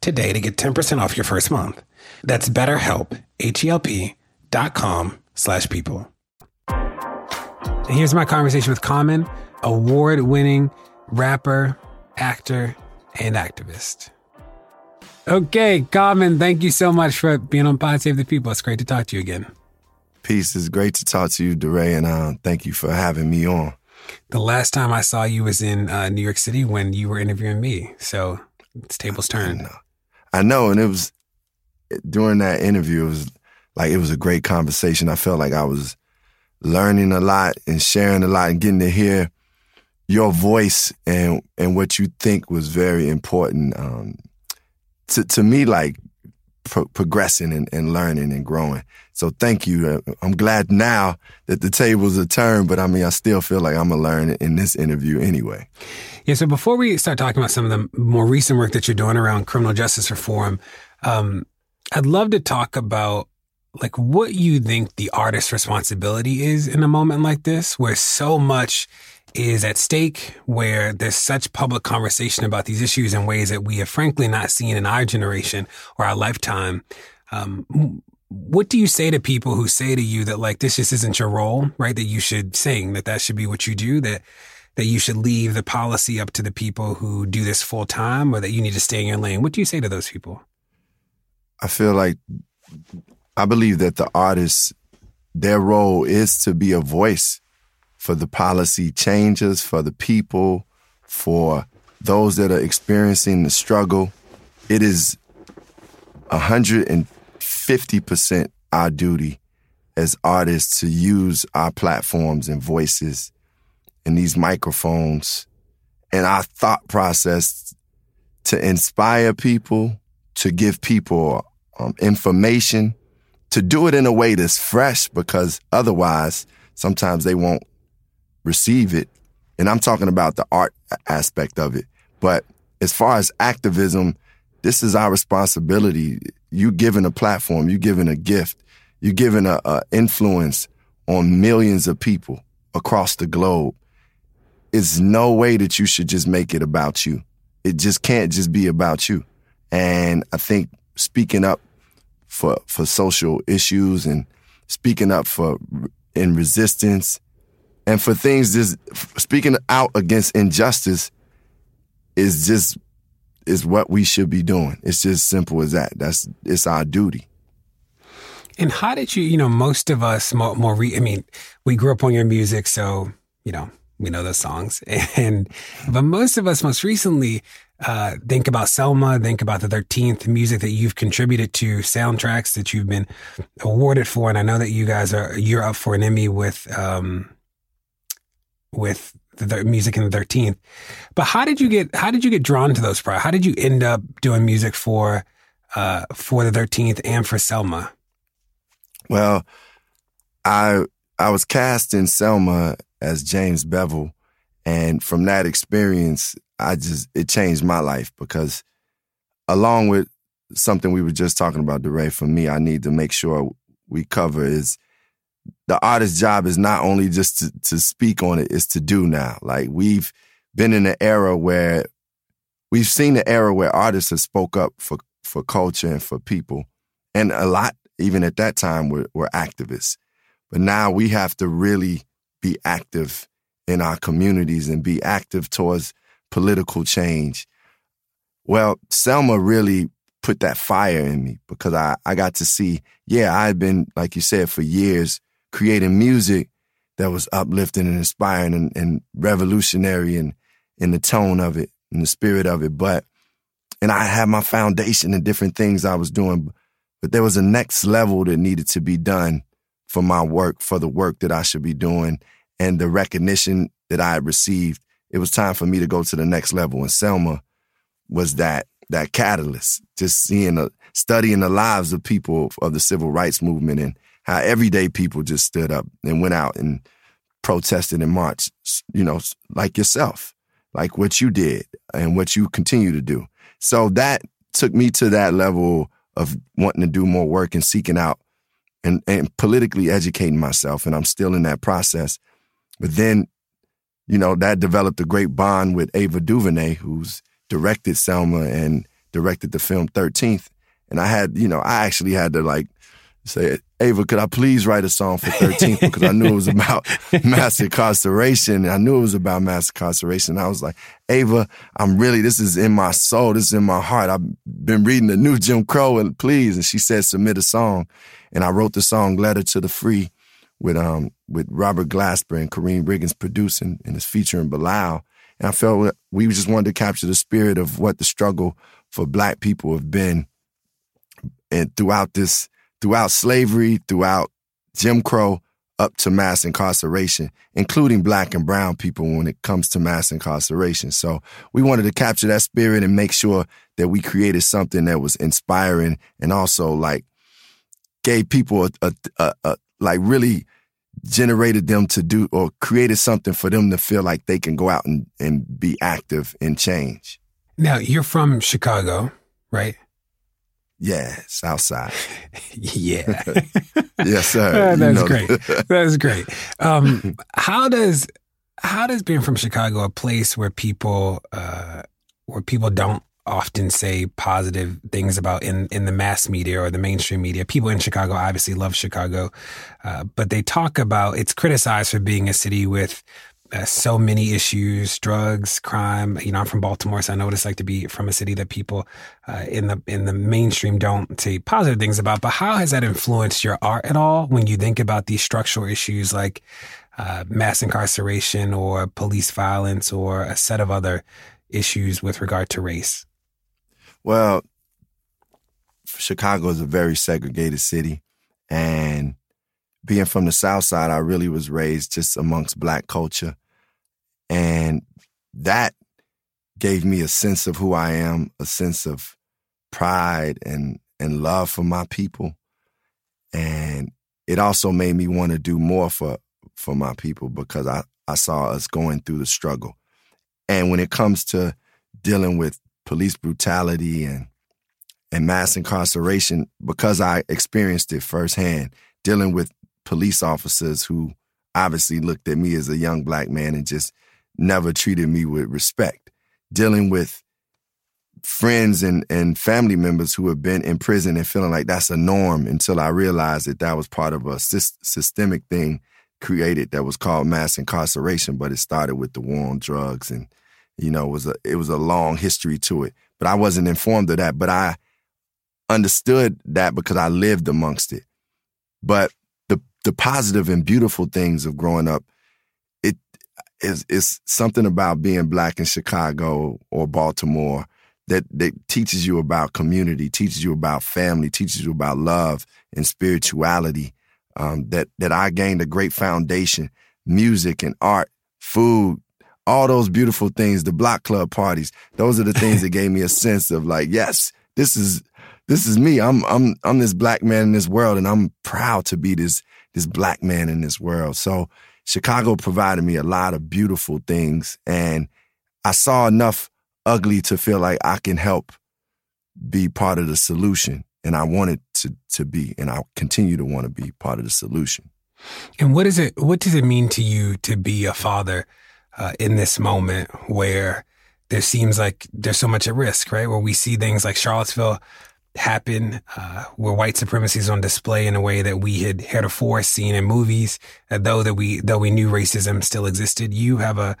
today to get 10% off your first month. That's betterhelp, H-E-L-P dot com slash people. Here's my conversation with Common, award-winning rapper, actor, and activist. Okay, Common, thank you so much for being on Pod Save the People. It's great to talk to you again. Peace. It's great to talk to you, DeRay, and uh, thank you for having me on. The last time I saw you was in uh, New York City when you were interviewing me. So it's tables turned. I know. And it was during that interview, it was like it was a great conversation. I felt like I was learning a lot and sharing a lot and getting to hear your voice and and what you think was very important um, to to me, like pro- progressing and, and, learning and growing. So thank you. Uh, I'm glad now that the tables are turned, but I mean, I still feel like I'm gonna learn in this interview anyway. Yeah. So before we start talking about some of the more recent work that you're doing around criminal justice reform, um, I'd love to talk about like what you think the artist's responsibility is in a moment like this, where so much is at stake, where there's such public conversation about these issues in ways that we have frankly not seen in our generation or our lifetime. Um, what do you say to people who say to you that like this just isn't your role, right? That you should sing, that that should be what you do, that that you should leave the policy up to the people who do this full time, or that you need to stay in your lane. What do you say to those people? I feel like I believe that the artists, their role is to be a voice for the policy changes, for the people, for those that are experiencing the struggle. It is 150% our duty as artists to use our platforms and voices and these microphones and our thought process to inspire people, to give people um, information, to do it in a way that's fresh because otherwise sometimes they won't receive it. And I'm talking about the art aspect of it. But as far as activism, this is our responsibility. You given a platform, you given a gift, you given a, a influence on millions of people across the globe. It's no way that you should just make it about you. It just can't just be about you. And I think speaking up for for social issues and speaking up for in resistance and for things just speaking out against injustice is just is what we should be doing. It's just simple as that. That's it's our duty. And how did you, you know, most of us more, more re, I mean, we grew up on your music, so you know we know those songs, and but most of us most recently uh, think about Selma, think about the 13th music that you've contributed to, soundtracks that you've been awarded for, and I know that you guys are you're up for an Emmy with. Um, with the music in the 13th. But how did you get how did you get drawn to those projects? How did you end up doing music for uh for the 13th and for Selma? Well, I I was cast in Selma as James Bevel and from that experience I just it changed my life because along with something we were just talking about, DeRay, for me, I need to make sure we cover is the artist's job is not only just to, to speak on it, it's to do now. Like we've been in an era where we've seen the era where artists have spoke up for, for culture and for people. And a lot, even at that time, were, were activists. But now we have to really be active in our communities and be active towards political change. Well, Selma really put that fire in me because I, I got to see, yeah, I had been, like you said, for years creating music that was uplifting and inspiring and, and revolutionary and in the tone of it and the spirit of it. But and I had my foundation and different things I was doing, but there was a next level that needed to be done for my work, for the work that I should be doing, and the recognition that I had received. It was time for me to go to the next level. And Selma was that that catalyst. Just seeing the studying the lives of people of the civil rights movement and how everyday people just stood up and went out and protested and marched, you know, like yourself, like what you did and what you continue to do. So that took me to that level of wanting to do more work and seeking out and, and politically educating myself. And I'm still in that process. But then, you know, that developed a great bond with Ava DuVernay, who's directed Selma and directed the film 13th. And I had, you know, I actually had to like say, Ava, could I please write a song for 13th? Because I knew it was about mass incarceration. I knew it was about mass incarceration. I was like, Ava, I'm really, this is in my soul. This is in my heart. I've been reading the new Jim Crow and please. And she said, submit a song. And I wrote the song Letter to the Free with, um, with Robert Glasper and Karriem Riggins producing and it's featuring Bilal. And I felt we just wanted to capture the spirit of what the struggle for black people have been and throughout this throughout slavery, throughout Jim Crow, up to mass incarceration, including black and brown people when it comes to mass incarceration. So we wanted to capture that spirit and make sure that we created something that was inspiring and also like gave people a, a, a, a like really generated them to do or created something for them to feel like they can go out and, and be active and change. Now you're from Chicago, right? Yeah, Southside. yeah. yes, sir. that's great. That's great. Um, how does how does being from Chicago, a place where people uh, where people don't often say positive things about in in the mass media or the mainstream media, people in Chicago obviously love Chicago, uh, but they talk about it's criticized for being a city with uh, so many issues, drugs, crime. You know, I'm from Baltimore, so I know what it's like to be from a city that people uh, in the in the mainstream don't say positive things about. But how has that influenced your art at all when you think about these structural issues like uh, mass incarceration or police violence or a set of other issues with regard to race? Well, Chicago is a very segregated city, and being from the South Side, I really was raised just amongst black culture. And that gave me a sense of who I am, a sense of pride and, and love for my people. And it also made me want to do more for, for my people because I, I saw us going through the struggle. And when it comes to dealing with police brutality and and mass incarceration, because I experienced it firsthand, dealing with police officers who obviously looked at me as a young black man and just never treated me with respect. Dealing with friends and, and family members who have been in prison and feeling like that's a norm until I realized that that was part of a systemic thing created that was called mass incarceration, but it started with the war on drugs and, you know, it was a, it was a long history to it. But I wasn't informed of that, but I understood that because I lived amongst it. But the positive and beautiful things of growing up, it is is something about being black in Chicago or Baltimore that that teaches you about community, teaches you about family, teaches you about love and spirituality. Um, that that I gained a great foundation, music and art, food, all those beautiful things, the block club parties. Those are the things that gave me a sense of like, yes, this is this is me. I'm I'm I'm this black man in this world, and I'm proud to be this this black man in this world. So Chicago provided me a lot of beautiful things and I saw enough ugly to feel like I can help be part of the solution. And I wanted to to be and I continue to want to be part of the solution. And what is it what does it mean to you to be a father uh, in this moment where there seems like there's so much at risk, right? Where we see things like Charlottesville happen, uh, where white supremacy is on display in a way that we had heretofore seen in movies, uh, though that we though we knew racism still existed. You have a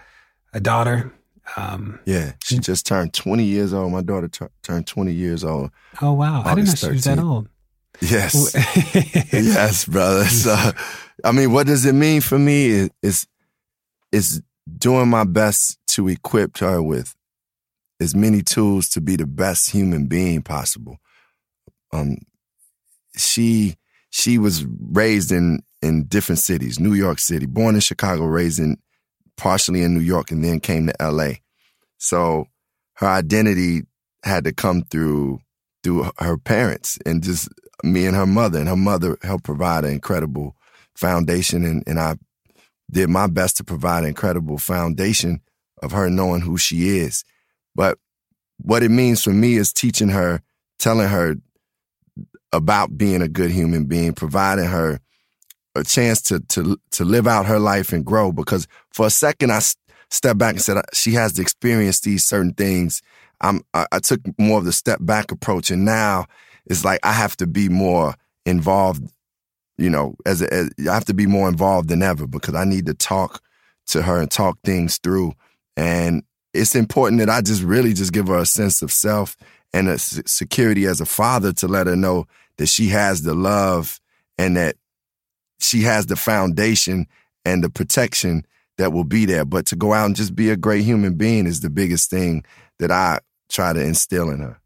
a daughter. Um, yeah, she just turned 20 years old. My daughter t- turned 20 years old. Oh wow, August I didn't know she was that old. Yes, yes, brother. So, I mean, what does it mean for me? Is is doing my best to equip her with as many tools to be the best human being possible um, she she was raised in in different cities, New York City, born in Chicago, raised in partially in New York, and then came to LA. So her identity had to come through through her parents and just me and her mother. And her mother helped provide an incredible foundation, and, and I did my best to provide an incredible foundation of her knowing who she is. But what it means for me is teaching her, telling her about being a good human being, providing her a chance to to to live out her life and grow. Because for a second, I stepped back and said she has to experience these certain things. I'm I, I took more of the step back approach, and now it's like I have to be more involved. You know, as, as I have to be more involved than ever because I need to talk to her and talk things through. And it's important that I just really just give her a sense of self and a security as a father to let her know that she has the love and that she has the foundation and the protection that will be there. But to go out and just be a great human being is the biggest thing that I try to instill in her.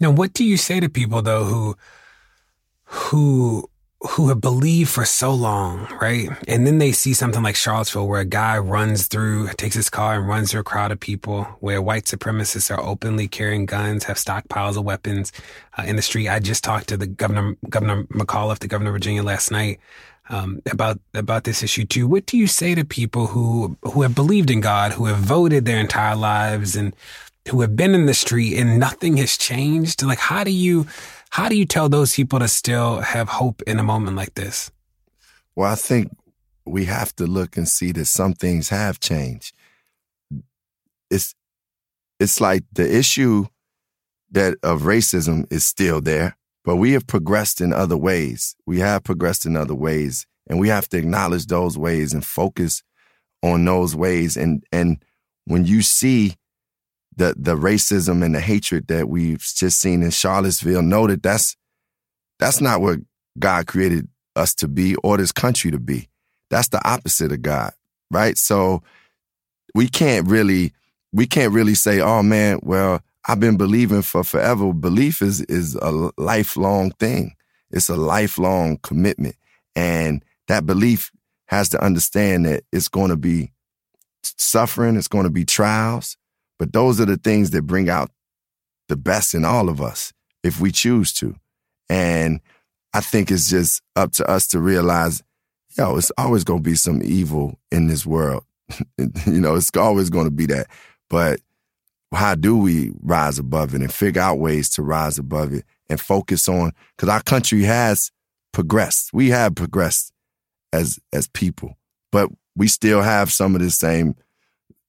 Now, what do you say to people though who who who have believed for so long, right? And then they see something like Charlottesville where a guy runs through, takes his car and runs through a crowd of people where white supremacists are openly carrying guns, have stockpiles of weapons uh, in the street. I just talked to the governor, Governor McAuliffe, the governor of Virginia last night, um, about, about this issue too. What do you say to people who, who have believed in God, who have voted their entire lives and who have been in the street and nothing has changed? Like, how do you, how do you tell those people to still have hope in a moment like this? Well, I think we have to look and see that some things have changed. It's it's like the issue that of racism is still there, but we have progressed in other ways. We have progressed in other ways, and we have to acknowledge those ways and focus on those ways. And and when you see the the racism and the hatred that we've just seen in Charlottesville know that that's that's not what God created us to be or this country to be. That's the opposite of God, right? So we can't really we can't really say, "Oh man, well, I've been believing for forever." Belief is is a lifelong thing. It's a lifelong commitment. And that belief has to understand that it's going to be suffering, it's going to be trials, but those are the things that bring out the best in all of us if we choose to. And I think it's just up to us to realize, yo, it's always going to be some evil in this world. you know, it's always going to be that. But how do we rise above it and figure out ways to rise above it and focus on, because our country has progressed. We have progressed as, as people, but we still have some of the same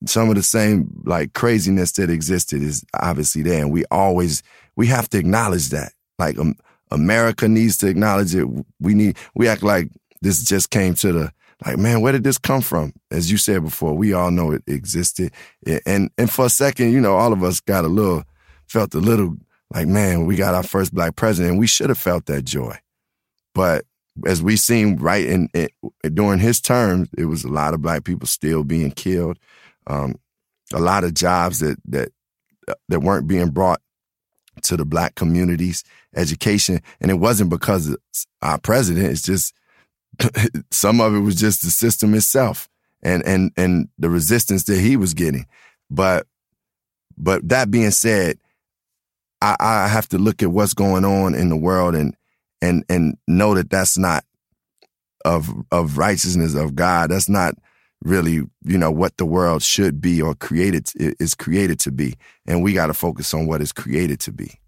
some of the same like craziness that existed is obviously there, and we always we have to acknowledge that. Like um, America needs to acknowledge it. We need we act like this just came to the like man, where did this come from? As you said before, we all know it existed, and and for a second, you know, all of us got a little felt a little like man, we got our first black president. And we should have felt that joy, but as we seen right in, in during his term, it was a lot of black people still being killed um, a lot of jobs that that that weren't being brought to the black communities, education, and it wasn't because our president. It's just some of it was just the system itself and and and the resistance that he was getting. But but that being said, I, I have to look at what's going on in the world and and and know that that's not of of righteousness of God. That's not really, you know, what the world should be or created is created to be. And we got to focus on what is created to be.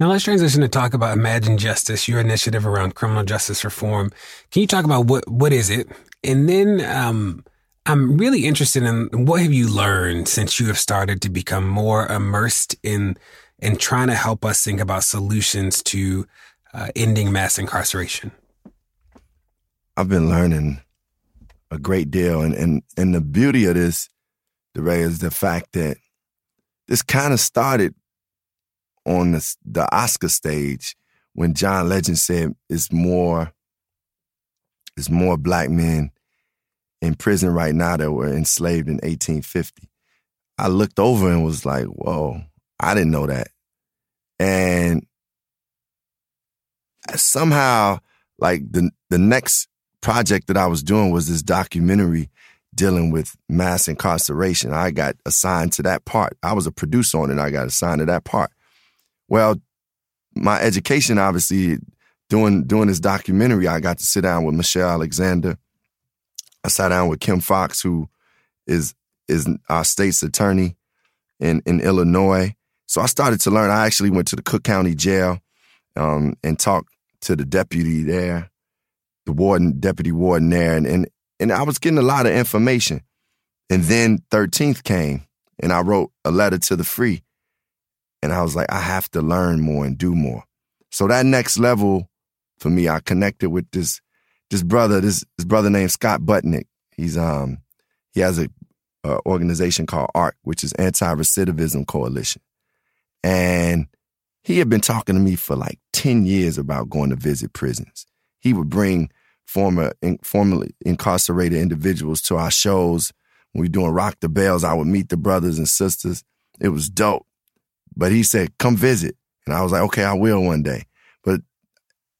Now let's transition to talk about Imagine Justice, your initiative around criminal justice reform. Can you talk about what what is it? And then um, I'm really interested in what have you learned since you have started to become more immersed in in trying to help us think about solutions to uh, ending mass incarceration. I've been learning a great deal. And and and the beauty of this, DeRay, is the fact that this kind of started on the, the Oscar stage when John Legend said it's more it's more black men in prison right now that were enslaved in 1850. I looked over and was like, whoa, I didn't know that. And uh, somehow like the the next project that I was doing was this documentary dealing with mass incarceration. I got assigned to that part. I was a producer on it. I got assigned to that part. Well, my education, obviously, doing doing this documentary, I got to sit down with Michelle Alexander. I sat down with Kim Foxx, who is is our state's attorney in in Illinois. So I started to learn. I actually went to the Cook County Jail um, and talked to the deputy there, the warden, deputy warden there, and, and and I was getting a lot of information. And then 13th came, and I wrote a letter to the free, and I was like, I have to learn more and do more. So that next level for me, I connected with this this brother, this, this brother named Scott Budnick. He's um he has a, a organization called ARC, which is Anti Recidivism Coalition, and he had been talking to me for like 10 years about going to visit prisons. He would bring former in, formerly incarcerated individuals to our shows. When we doing Rock the Bells, I would meet the brothers and sisters. It was dope. But he said, come visit. And I was like, okay, I will one day. But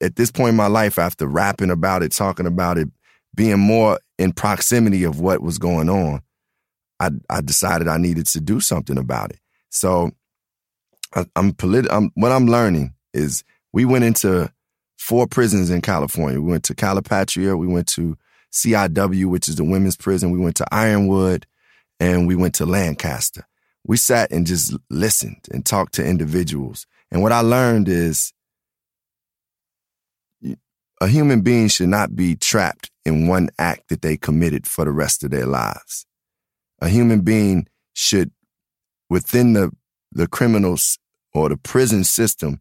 at this point in my life, after rapping about it, talking about it, being more in proximity of what was going on, I, I decided I needed to do something about it. So I, am polit- I'm, what I'm learning is we went into four prisons in California. We went to Calipatria, we went to CIW, which is the women's prison. We went to Ironwood, and we went to Lancaster. We sat and just listened and talked to individuals. And what I learned is a human being should not be trapped in one act that they committed for the rest of their lives. A human being should, within the the criminals or the prison system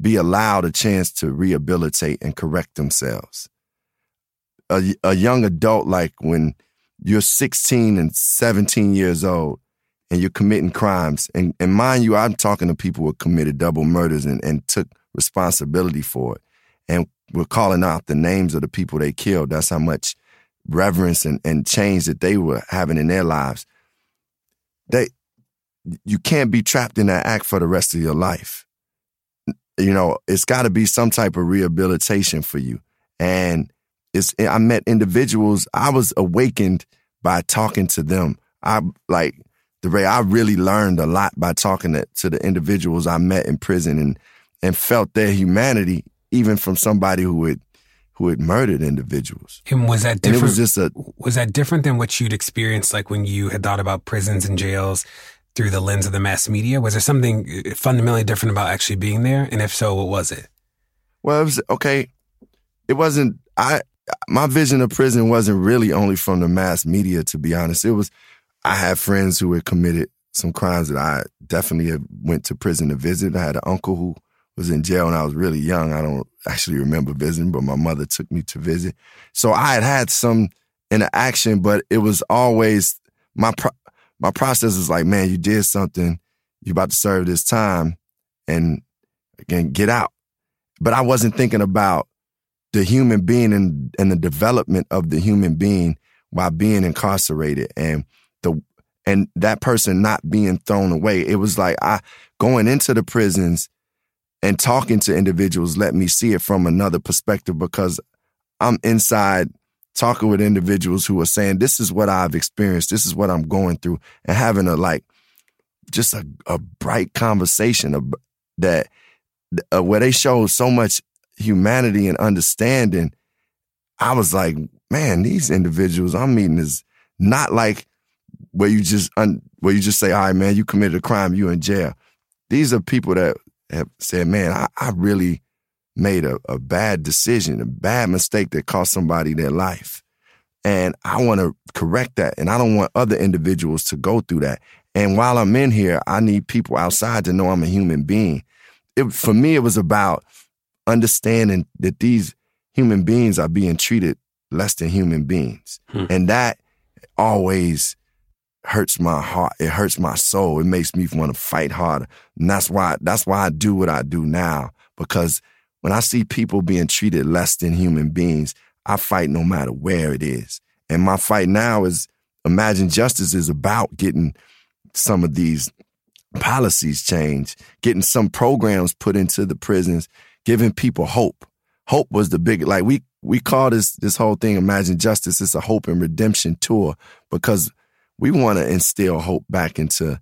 be allowed a chance to rehabilitate and correct themselves. A, a young adult, like when you're 16 and 17 years old and you're committing crimes, and, and mind you, I'm talking to people who committed double murders and, and took responsibility for it. And we're calling out the names of the people they killed. That's how much reverence and, and change that they were having in their lives. They you can't be trapped in that act for the rest of your life. You know, it's got to be some type of rehabilitation for you. And it's I met individuals. I was awakened by talking to them. I like the way I really learned a lot by talking to, to the individuals I met in prison and and felt their humanity even from somebody who had who had murdered individuals. And was that different? And it was just a was that different than what you'd experienced like when you had thought about prisons and jails through the lens of the mass media? Was there something uh, fundamentally different about actually being there? And if so, what was it? Well, it was okay. It wasn't I my vision of prison wasn't really only from the mass media, to be honest. It was I had friends who had committed some crimes that I definitely went to prison to visit. I had an uncle who was in jail when I was really young. I don't actually remember visiting, but my mother took me to visit. So I had had some interaction, but it was always my my process is like, man, you did something, you about to serve this time, and again, get out. But I wasn't thinking about the human being and, and the development of the human being while being incarcerated and the and that person not being thrown away. It was like I going into the prisons and talking to individuals let me see it from another perspective because I'm inside talking with individuals who are saying, this is what I've experienced. This is what I'm going through and having a like, just a, a bright conversation of, that uh, where they show so much humanity and understanding. I was like, man, these individuals I'm meeting is not like where you just un, where you just say, all right, man, you committed a crime, you in jail. These are people that have said, man, I, I really made a, a bad decision, a bad mistake that cost somebody their life. And I want to correct that. And I don't want other individuals to go through that. And while I'm in here, I need people outside to know I'm a human being. It, for me, it was about understanding that these human beings are being treated less than human beings. Hmm. And that always hurts my heart. It hurts my soul. It makes me want to fight harder. And that's why that's why I do what I do now because when I see people being treated less than human beings, I fight no matter where it is. And my fight now is Imagine Justice is about getting some of these policies changed, getting some programs put into the prisons, giving people hope. hope was the big like we we call this this whole thing Imagine Justice. It's a hope and redemption tour because we want to instill hope back into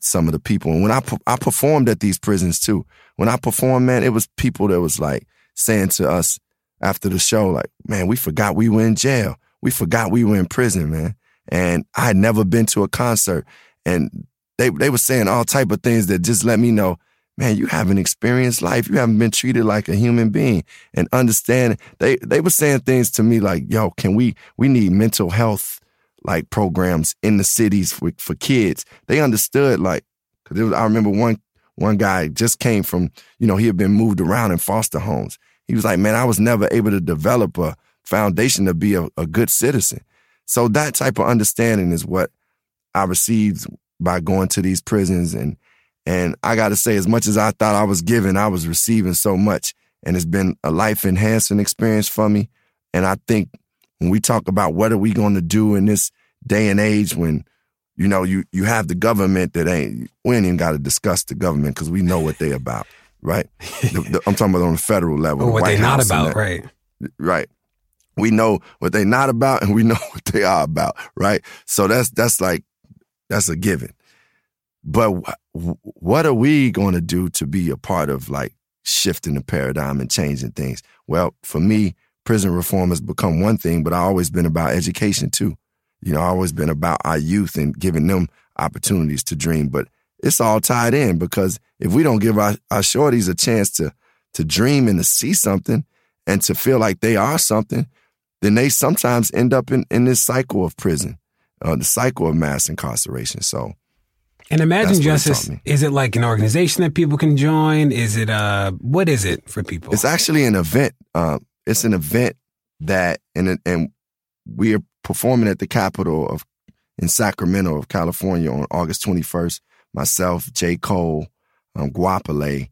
some of the people. And when I I performed at these prisons too, when I performed, man, it was people that was like saying to us after the show, like, man, we forgot we were in jail. We forgot we were in prison, man. And I had never been to a concert, and they they were saying all type of things that just let me know man, you haven't experienced life. You haven't been treated like a human being and understand. They, they were saying things to me like, yo, can we, we need mental health like programs in the cities for, for kids. They understood like, cause I remember one, one guy just came from, you know, he had been moved around in foster homes. He was like, man, I was never able to develop a foundation to be a, a good citizen. So that type of understanding is what I received by going to these prisons and and I got to say, as much as I thought I was giving, I was receiving so much. And it's been a life enhancing experience for me. And I think when we talk about what are we going to do in this day and age when, you know, you, you have the government that ain't, we ain't even got to discuss the government because we know what they about, right? the, the, I'm talking about on the federal level. Oh, or what the they not about, right? Right. We know what they not about and we know what they are about, right? So that's, that's like, that's a given. But what are we going to do to be a part of like shifting the paradigm and changing things? Well, for me, prison reform has become one thing, but I've always been about education too. You know, I've always been about our youth and giving them opportunities to dream. But it's all tied in because if we don't give our, our shorties a chance to to dream and to see something and to feel like they are something, then they sometimes end up in, in this cycle of prison, uh, the cycle of mass incarceration. So and Imagine Justice, is it like an organization that people can join? Is it, uh, what is it for people? It's actually an event. Um, it's an event that, and, and we are performing at the Capitol of, in Sacramento of California on August 21st. Myself, J. Cole, um, Goapele,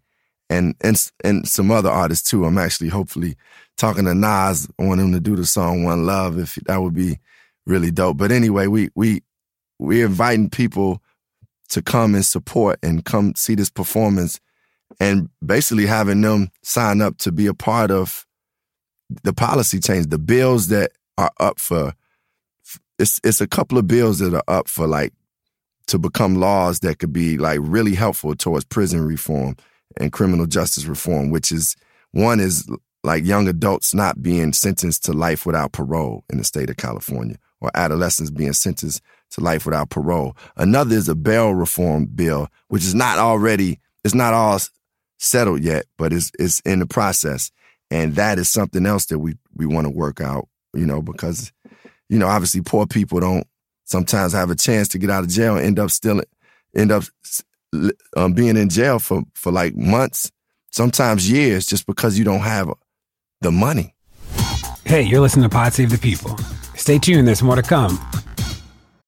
and, and, and some other artists too. I'm actually hopefully talking to Nas. I want him to do the song One Love if that would be really dope. But anyway, we, we, we're inviting people to come and support and come see this performance and basically having them sign up to be a part of the policy change, the bills that are up for it's it's a couple of bills that are up for like to become laws that could be like really helpful towards prison reform and criminal justice reform, which is one is like young adults not being sentenced to life without parole in the state of California or adolescents being sentenced to life without parole. Another is a bail reform bill, which is not already, it's not all settled yet, but it's, it's in the process. And that is something else that we, we want to work out, you know, because, you know, obviously poor people don't sometimes have a chance to get out of jail end up still, end up um, being in jail for, for like months, sometimes years, just because you don't have the money. Hey, you're listening to Pod Save the People. Stay tuned, there's more to come.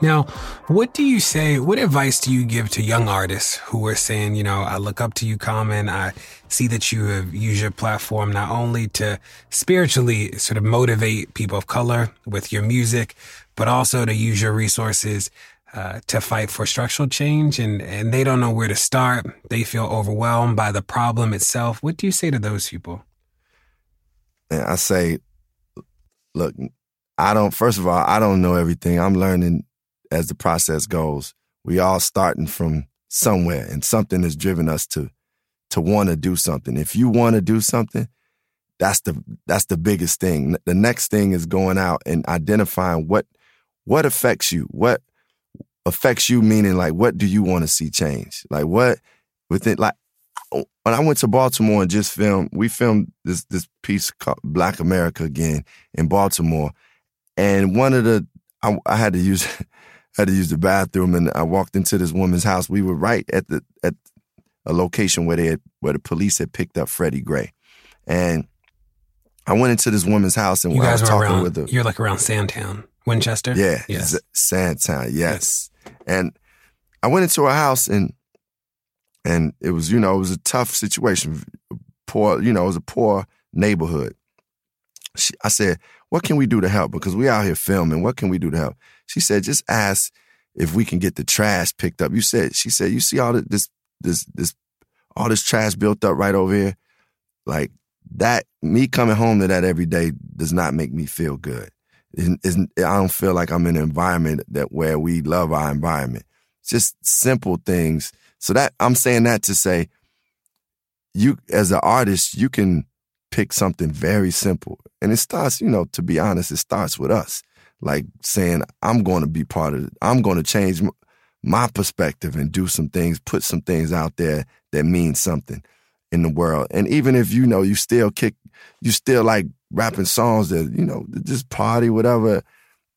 Now, what do you say? What advice do you give to young artists who are saying, you know, I look up to you, Common. I see that you have used your platform not only to spiritually sort of motivate people of color with your music, but also to use your resources uh, to fight for structural change and, and they don't know where to start. They feel overwhelmed by the problem itself. What do you say to those people? And I say, look, I don't, first of all, I don't know everything. I'm learning as the process goes. We all starting from somewhere and something has driven us to to want to do something. If you want to do something, that's the that's the biggest thing. The next thing is going out and identifying what what affects you. What affects you meaning like what do you want to see change? Like what within like oh, when I went to Baltimore and just filmed, we filmed this this piece called Black America again in Baltimore, and one of the I, I had to use had to use the bathroom, and I walked into this woman's house. We were right at the at a location where they had, where the police had picked up Freddie Gray, and I went into this woman's house and You I was were talking around. with her. You're like around Sandtown, Winchester. Yeah, Yes. Z- Sandtown, yes. And I went into her house and and it was, you know, it was a tough situation. Poor, you know, it was a poor neighborhood. She, I said, "What can we do to help?" Because we out here filming. What can we do to help? She said, "Just ask if we can get the trash picked up." You said, she said, "You see all this this this all this trash built up right over here, like that." Me coming home to that every day does not make me feel good isn't I don't feel like I'm in an environment that where we love our environment. Just simple things. So that I'm saying that to say, you as an artist, you can pick something very simple, and it starts. You know, to be honest, it starts with us. Like saying, I'm going to be part of it. I'm going to change my perspective and do some things, put some things out there that mean something in the world. And even if you know you still kick, you still like rapping songs that you know just party whatever.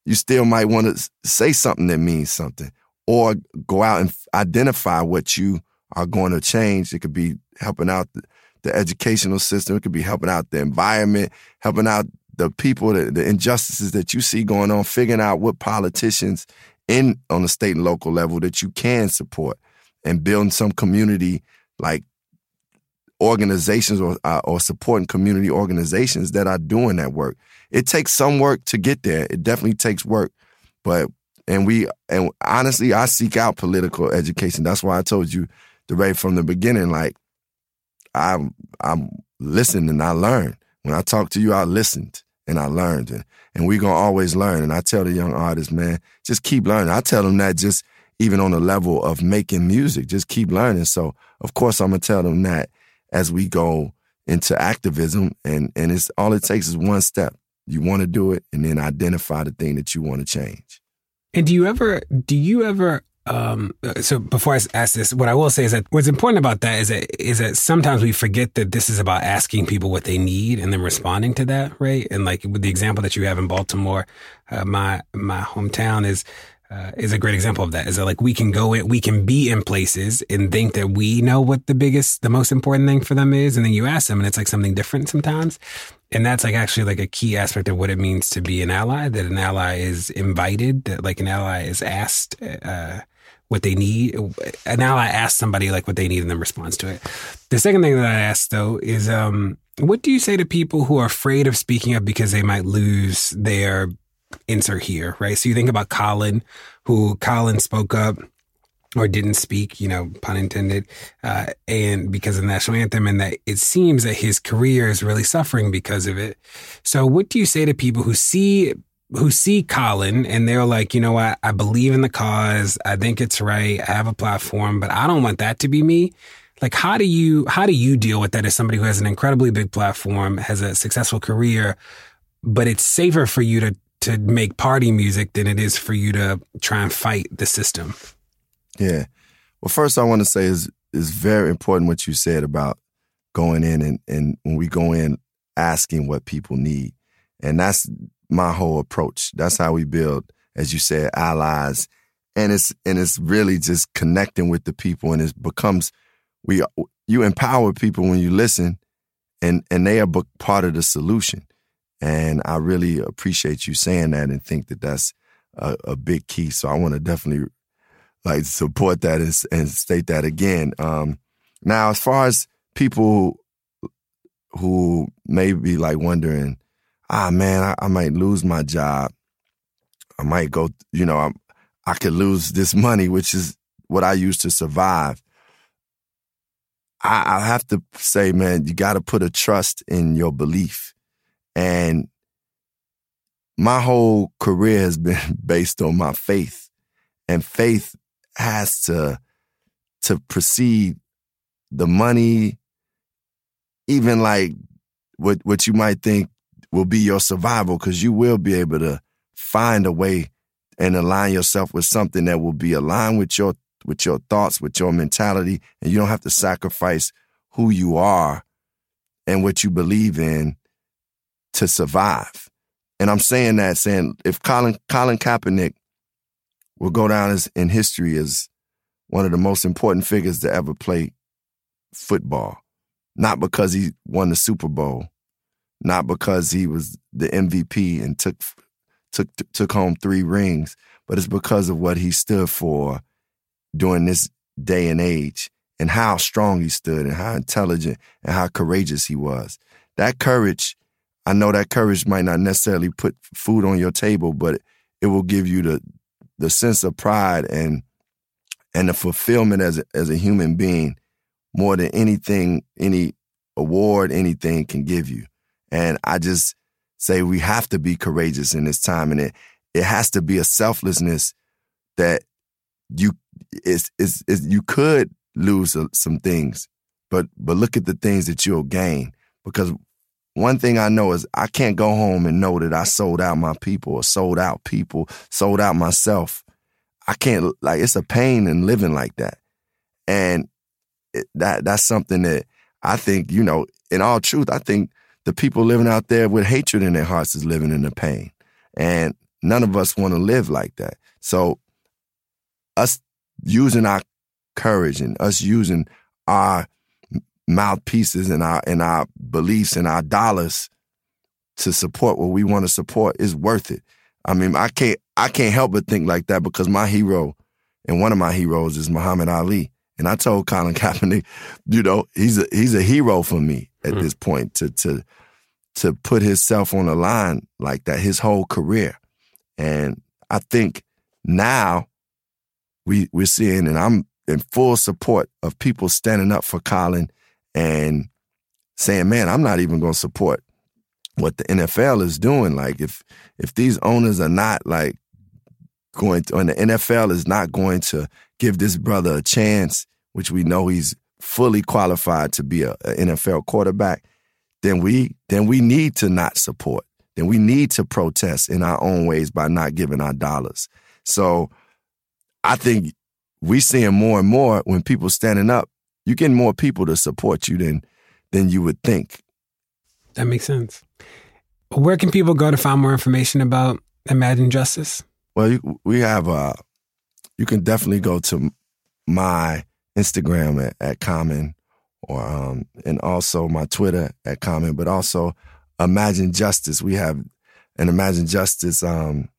You still might want to say something that means something, or go out and identify what you are going to change. It could be helping out the, the educational system. It could be helping out the environment, helping out the people, the, the injustices that you see going on, figuring out what politicians in on the state and local level that you can support, and building some community like organizations or uh, or supporting community organizations that are doing that work. It takes some work to get there. It definitely takes work, but and we and honestly, I seek out political education. That's why I told you right from the beginning. Like I'm I'm listening and I learn. When I talk to you, I listened and I learned, and and we're gonna always learn. And I tell the young artists, man, just keep learning. I tell them that just even on the level of making music, just keep learning. So of course I'm gonna tell them that as we go into activism and and it's all it takes is one step you want to do it and then identify the thing that you want to change And do you ever, do you ever, um, so before I ask this, what I will say is that what's important about that is that, is that sometimes we forget that this is about asking people what they need and then responding to that, right? And like with the example that you have in Baltimore, uh, my, my hometown is, uh, is a great example of that. Is that like we can go in, we can be in places and think that we know what the biggest, the most important thing for them is, and then you ask them, and it's like something different sometimes. And that's like actually like a key aspect of what it means to be an ally. That an ally is invited. That like an ally is asked uh, what they need. And now I ask somebody like what they need and then responds to it. The second thing that I ask though is, um, what do you say to people who are afraid of speaking up because they might lose their insert here, right? So you think about Colin, who Colin spoke up or didn't speak, you know, pun intended, uh, and because of the national anthem, and that it seems that his career is really suffering because of it. So, what do you say to people who see who see Colin and they're like, you know what, I believe in the cause, I think it's right, I have a platform, but I don't want that to be me. Like, how do you how do you deal with that as somebody who has an incredibly big platform, has a successful career, but it's safer for you to to make party music than it is for you to try and fight the system. yeah. Well first i want to say is is very important what you said about going in and and when we go in asking what people need. And that's my whole approach. That's how we build as you said allies. And it's and it's really just connecting with the people and it becomes we you empower people when you listen and and they are part of the solution. And i really appreciate you saying that and think that that's a, a big key. So i want to definitely like support that and, and state that again. Um now as far as people who may be like wondering ah man i, I might lose my job. I might go you know i i could lose this money which is what i use to survive. I, I have to say, man, you got to put a trust in your belief. And my whole career has been based on my faith, and faith has to to precede the money, even like what what you might think will be your survival because you will be able to find a way and align yourself with something that will be aligned with your with your thoughts, with your mentality, and you don't have to sacrifice who you are and what you believe in to survive. And I'm saying that saying if Colin Colin Kaepernick will go down as in history as one of the most important figures to ever play football, not because he won the Super Bowl, not because he was the MVP and took took took home three rings, but it's because of what he stood for during this day and age and how strong he stood and how intelligent and how courageous he was. That courage, I know that courage might not necessarily put food on your table, but it will give you the the sense of pride and and the fulfillment as a, as a human being more than anything, any award, anything can give you. And I just say we have to be courageous in this time, and it it has to be a selflessness that you is is you could lose some things, but but look at the things that you'll gain because one thing I know is I can't go home and know that I sold out my people or sold out people, sold out myself. I can't like it's a pain in living like that, and it, that that's something that I think you know. In all truth, I think the people living out there with hatred in their hearts is living in the pain, and none of us want to live like that. So, us using our courage and us using our mouthpieces and our and our beliefs and our dollars to support what we want to support is worth it. I mean, I can't I can't help but think like that because my hero and one of my heroes is Muhammad Ali. And I told Colin Kaepernick, you know, he's a he's a hero for me at mm. this point to to to put himself on the line like that his whole career. And I think now we we're seeing, and I'm in full support of people standing up for Colin and saying, "Man, I'm not even going to support what the NFL is doing. Like, if if these owners are not like going to, and the NFL is not going to give this brother a chance, which we know he's fully qualified to be a, a NFL quarterback, then we then we need to not support. Then we need to protest in our own ways by not giving our dollars. So I think we seeing more and more when people standing up, you getting more people to support you than than you would think. That makes sense. Where can people go to find more information about Imagine Justice? Well, you, we have uh you can definitely go to my Instagram at, at Common or um and also my Twitter at Common, but also Imagine Justice. We have an Imagine Justice um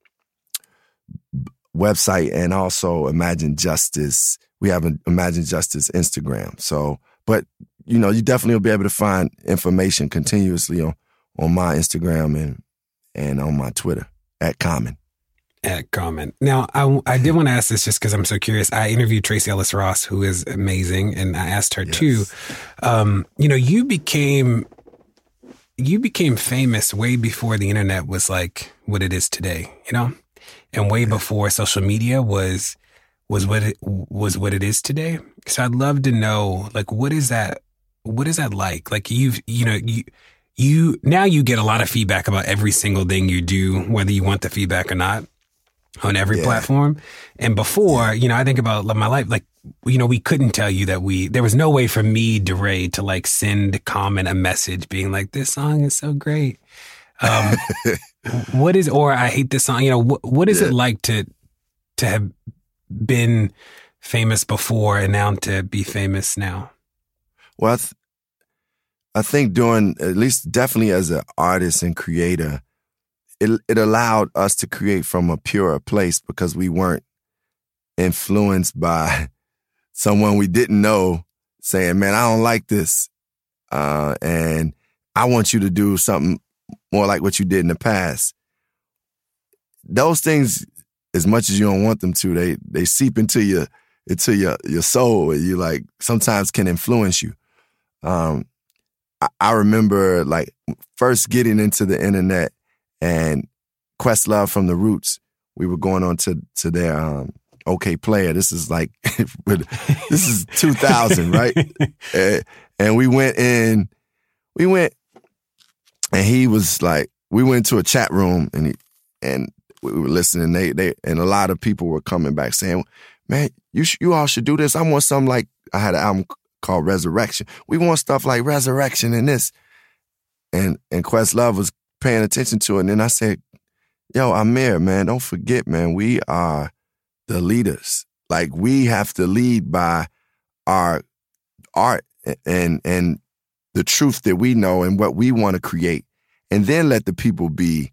website and also Imagine Justice. We have an Imagine Justice Instagram. So, but you know, you definitely will be able to find information continuously on on my Instagram and and on my Twitter at Common. At Common. Now, I, I did want to ask this just because I'm so curious. I interviewed Tracee Ellis Ross, who is amazing, and I asked her yes. too. Um, you know, you became you became famous way before the internet was like what it is today. You know, and way before social media was was what it was what it is today. So I'd love to know like what is that what is that like? Like you've you know you you now you get a lot of feedback about every single thing you do, whether you want the feedback or not on every yeah. platform. And before, you know, I think about my life, like, you know, we couldn't tell you that we, there was no way for me, DeRay, to like send Common a message being like, this song is so great. Um, what is, or I hate this song. You know, what, what is yeah. it like to to have been famous before and now to be famous now? Well, I, th- I think doing at least definitely as an artist and creator, it it allowed us to create from a purer place because we weren't influenced by someone we didn't know saying, "Man, I don't like this," uh, and I want you to do something more like what you did in the past. Those things, as much as you don't want them to, they they seep into your into your your soul. You like sometimes can influence you. Um, I, I remember like first getting into the internet and Questlove from the Roots. We were going on to to their um, Okayplayer. This is like this is 2000, right? and, and we went in. We went and he was like, we went to a chat room and he, and we were listening. They they and a lot of people were coming back saying, "Man, you sh- you all should do this. I want something like I had an album called Resurrection. We want stuff like Resurrection and this." And and Questlove was paying attention to it. And then I said, "Yo, Ahmir, man, don't forget, man, we are the leaders. Like we have to lead by our art and and the truth that we know and what we want to create, and then let the people be.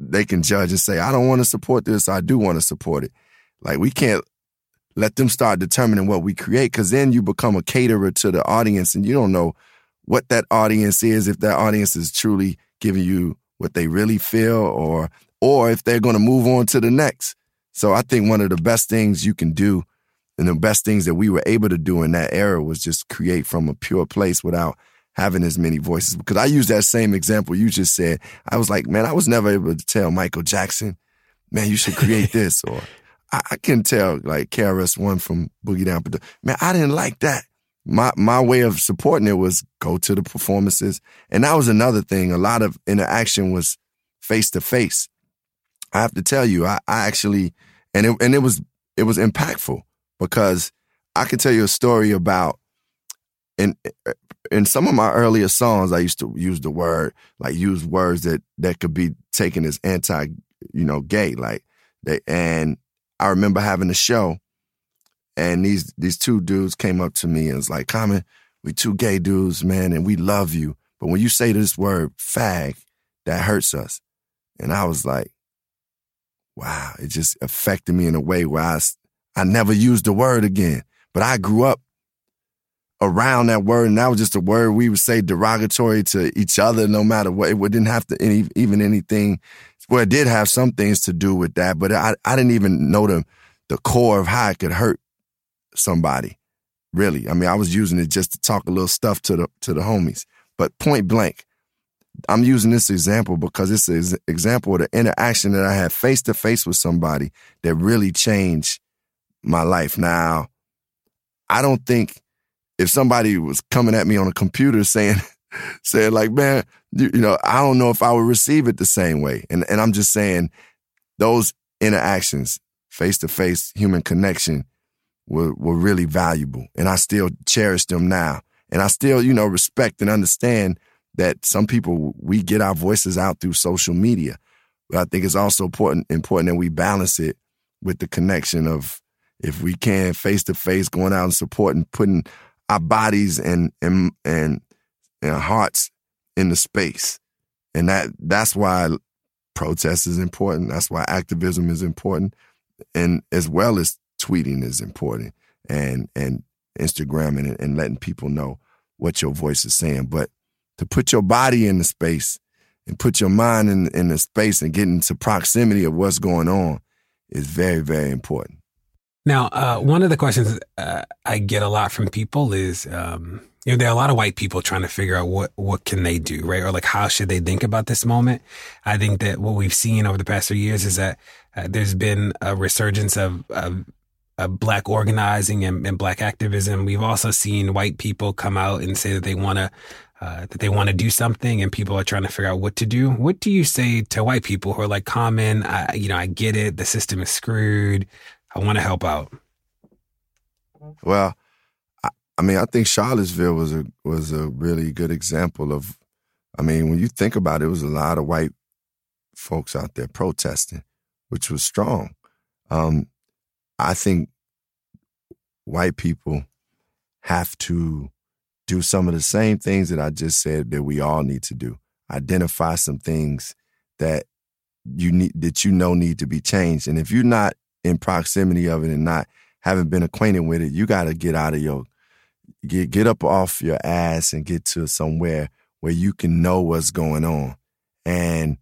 They can judge and say, I don't want to support this. I do want to support it. Like we can't let them start determining what we create because then you become a caterer to the audience and you don't know what that audience is if that audience is truly giving you what they really feel or or if they're going to move on to the next so i think one of the best things you can do and the best things that we were able to do in that era was just create from a pure place without having as many voices. Because I use that same example you just said. I was like, man, I was never able to tell Michael Jackson, man, you should create this. or I, can tell like KRS One from Boogie Down. But man, I didn't like that. My my way of supporting it was go to the performances. And that was another thing. A lot of interaction was face to face. I have to tell you, I, I actually and it and it was it was impactful because I can tell you a story about in in some of my earlier songs I used to use the word like use words that that could be taken as anti you know gay like they and I remember having a show and these these two dudes came up to me and was like Common we two gay dudes man and we love you but when you say this word fag that hurts us and I was like wow it just affected me in a way where I I never used the word again. But I grew up around that word, and that was just a word we would say derogatory to each other, no matter what. It didn't have to any, even anything. Well, it did have some things to do with that, but I, I didn't even know the the core of how it could hurt somebody. Really, I mean, I was using it just to talk a little stuff to the to the homies. But point blank, I'm using this example because it's an example of the interaction that I had face to face with somebody that really changed my life. Now, I don't think if somebody was coming at me on a computer saying, saying like, man, you, you, know, I don't know if I would receive it the same way. And and I'm just saying those interactions, face to face human connection were were really valuable. And I still cherish them now. And I still, you know, respect and understand that some people we get our voices out through social media. But I think it's also important important that we balance it with the connection of if we can face to face, going out and supporting, putting our bodies and and and, and hearts in the space, and that that's why protest is important. That's why activism is important, and as well as tweeting is important, and and Instagram and, and letting people know what your voice is saying. But to put your body in the space and put your mind in in the space and get into proximity of what's going on is very very important. Now, uh, one of the questions uh, I get a lot from people is, um, you know, there are a lot of white people trying to figure out what what can they do, right, or like how should they think about this moment. I think that what we've seen over the past few years is that uh, there's been a resurgence of, of, of black organizing and, and, black activism. We've also seen white people come out and say that they want to. Uh, that they want to do something and people are trying to figure out what to do. What do you say to white people who are like, common, I, you know, I get it. The system is screwed. I want to help out. Well, I, I, mean, I think Charlottesville was a was a really good example of. I mean, when you think about it, it was a lot of white folks out there protesting, which was strong. Um, I think white people have to do some of the same things that I just said that we all need to do. Identify some things that you need that you know need to be changed. And if you're not in proximity of it and not having been acquainted with it, you got to get out of your get get up off your ass and get to somewhere where you can know what's going on and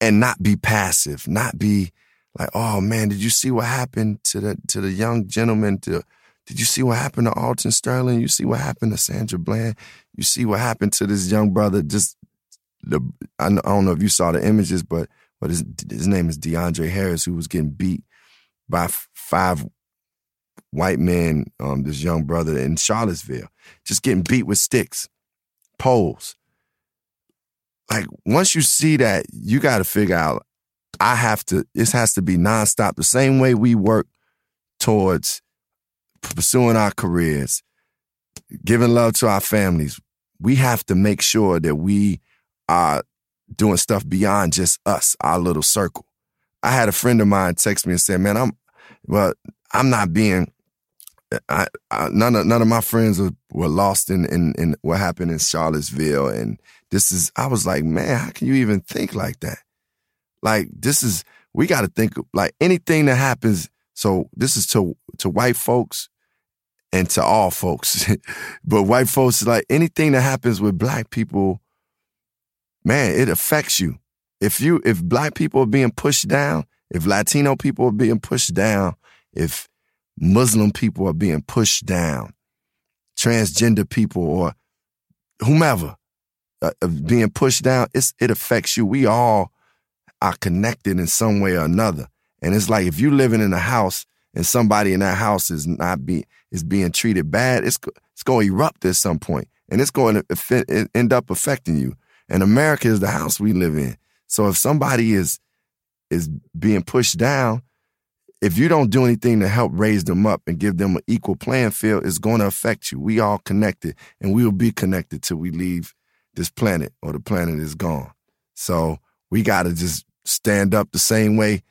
and not be passive, not be like, oh man, did you see what happened to the to the young gentleman? To did you see what happened to Alton Sterling? You see what happened to Sandra Bland? You see what happened to this young brother? Just the I don't know if you saw the images, but but his, his name is DeAndre Harris, who was getting beat by five white men, um, this young brother in Charlottesville, just getting beat with sticks, poles. like once you see that, you got to figure out. I have to. This has to be nonstop. The same way we work towards pursuing our careers, giving love to our families. We have to make sure that we are doing stuff beyond just us, our little circle. I had a friend of mine text me and said, "Man, I'm well, I'm not being I, I, none of none of my friends were, were lost in, in in what happened in Charlottesville, and this is. I was like, man, how can you even think like that? Like this is. We got to think like anything that happens. So this is to to white folks and to all folks, but white folks like anything that happens with black people. Man, it affects you. If you if black people are being pushed down, if Latino people are being pushed down, if Muslim people are being pushed down, transgender people or whomever uh, being pushed down, it's, it affects you. We all are connected in some way or another. And it's like if you're living in a house and somebody in that house is not be is being treated bad, it's it's going to erupt at some point, and it's going to end up affecting you. And America is the house we live in. So if somebody is is being pushed down, if you don't do anything to help raise them up and give them an equal playing field, it's going to affect you. We all connected, and we will be connected till we leave this planet or the planet is gone. So we got to just stand up the same way.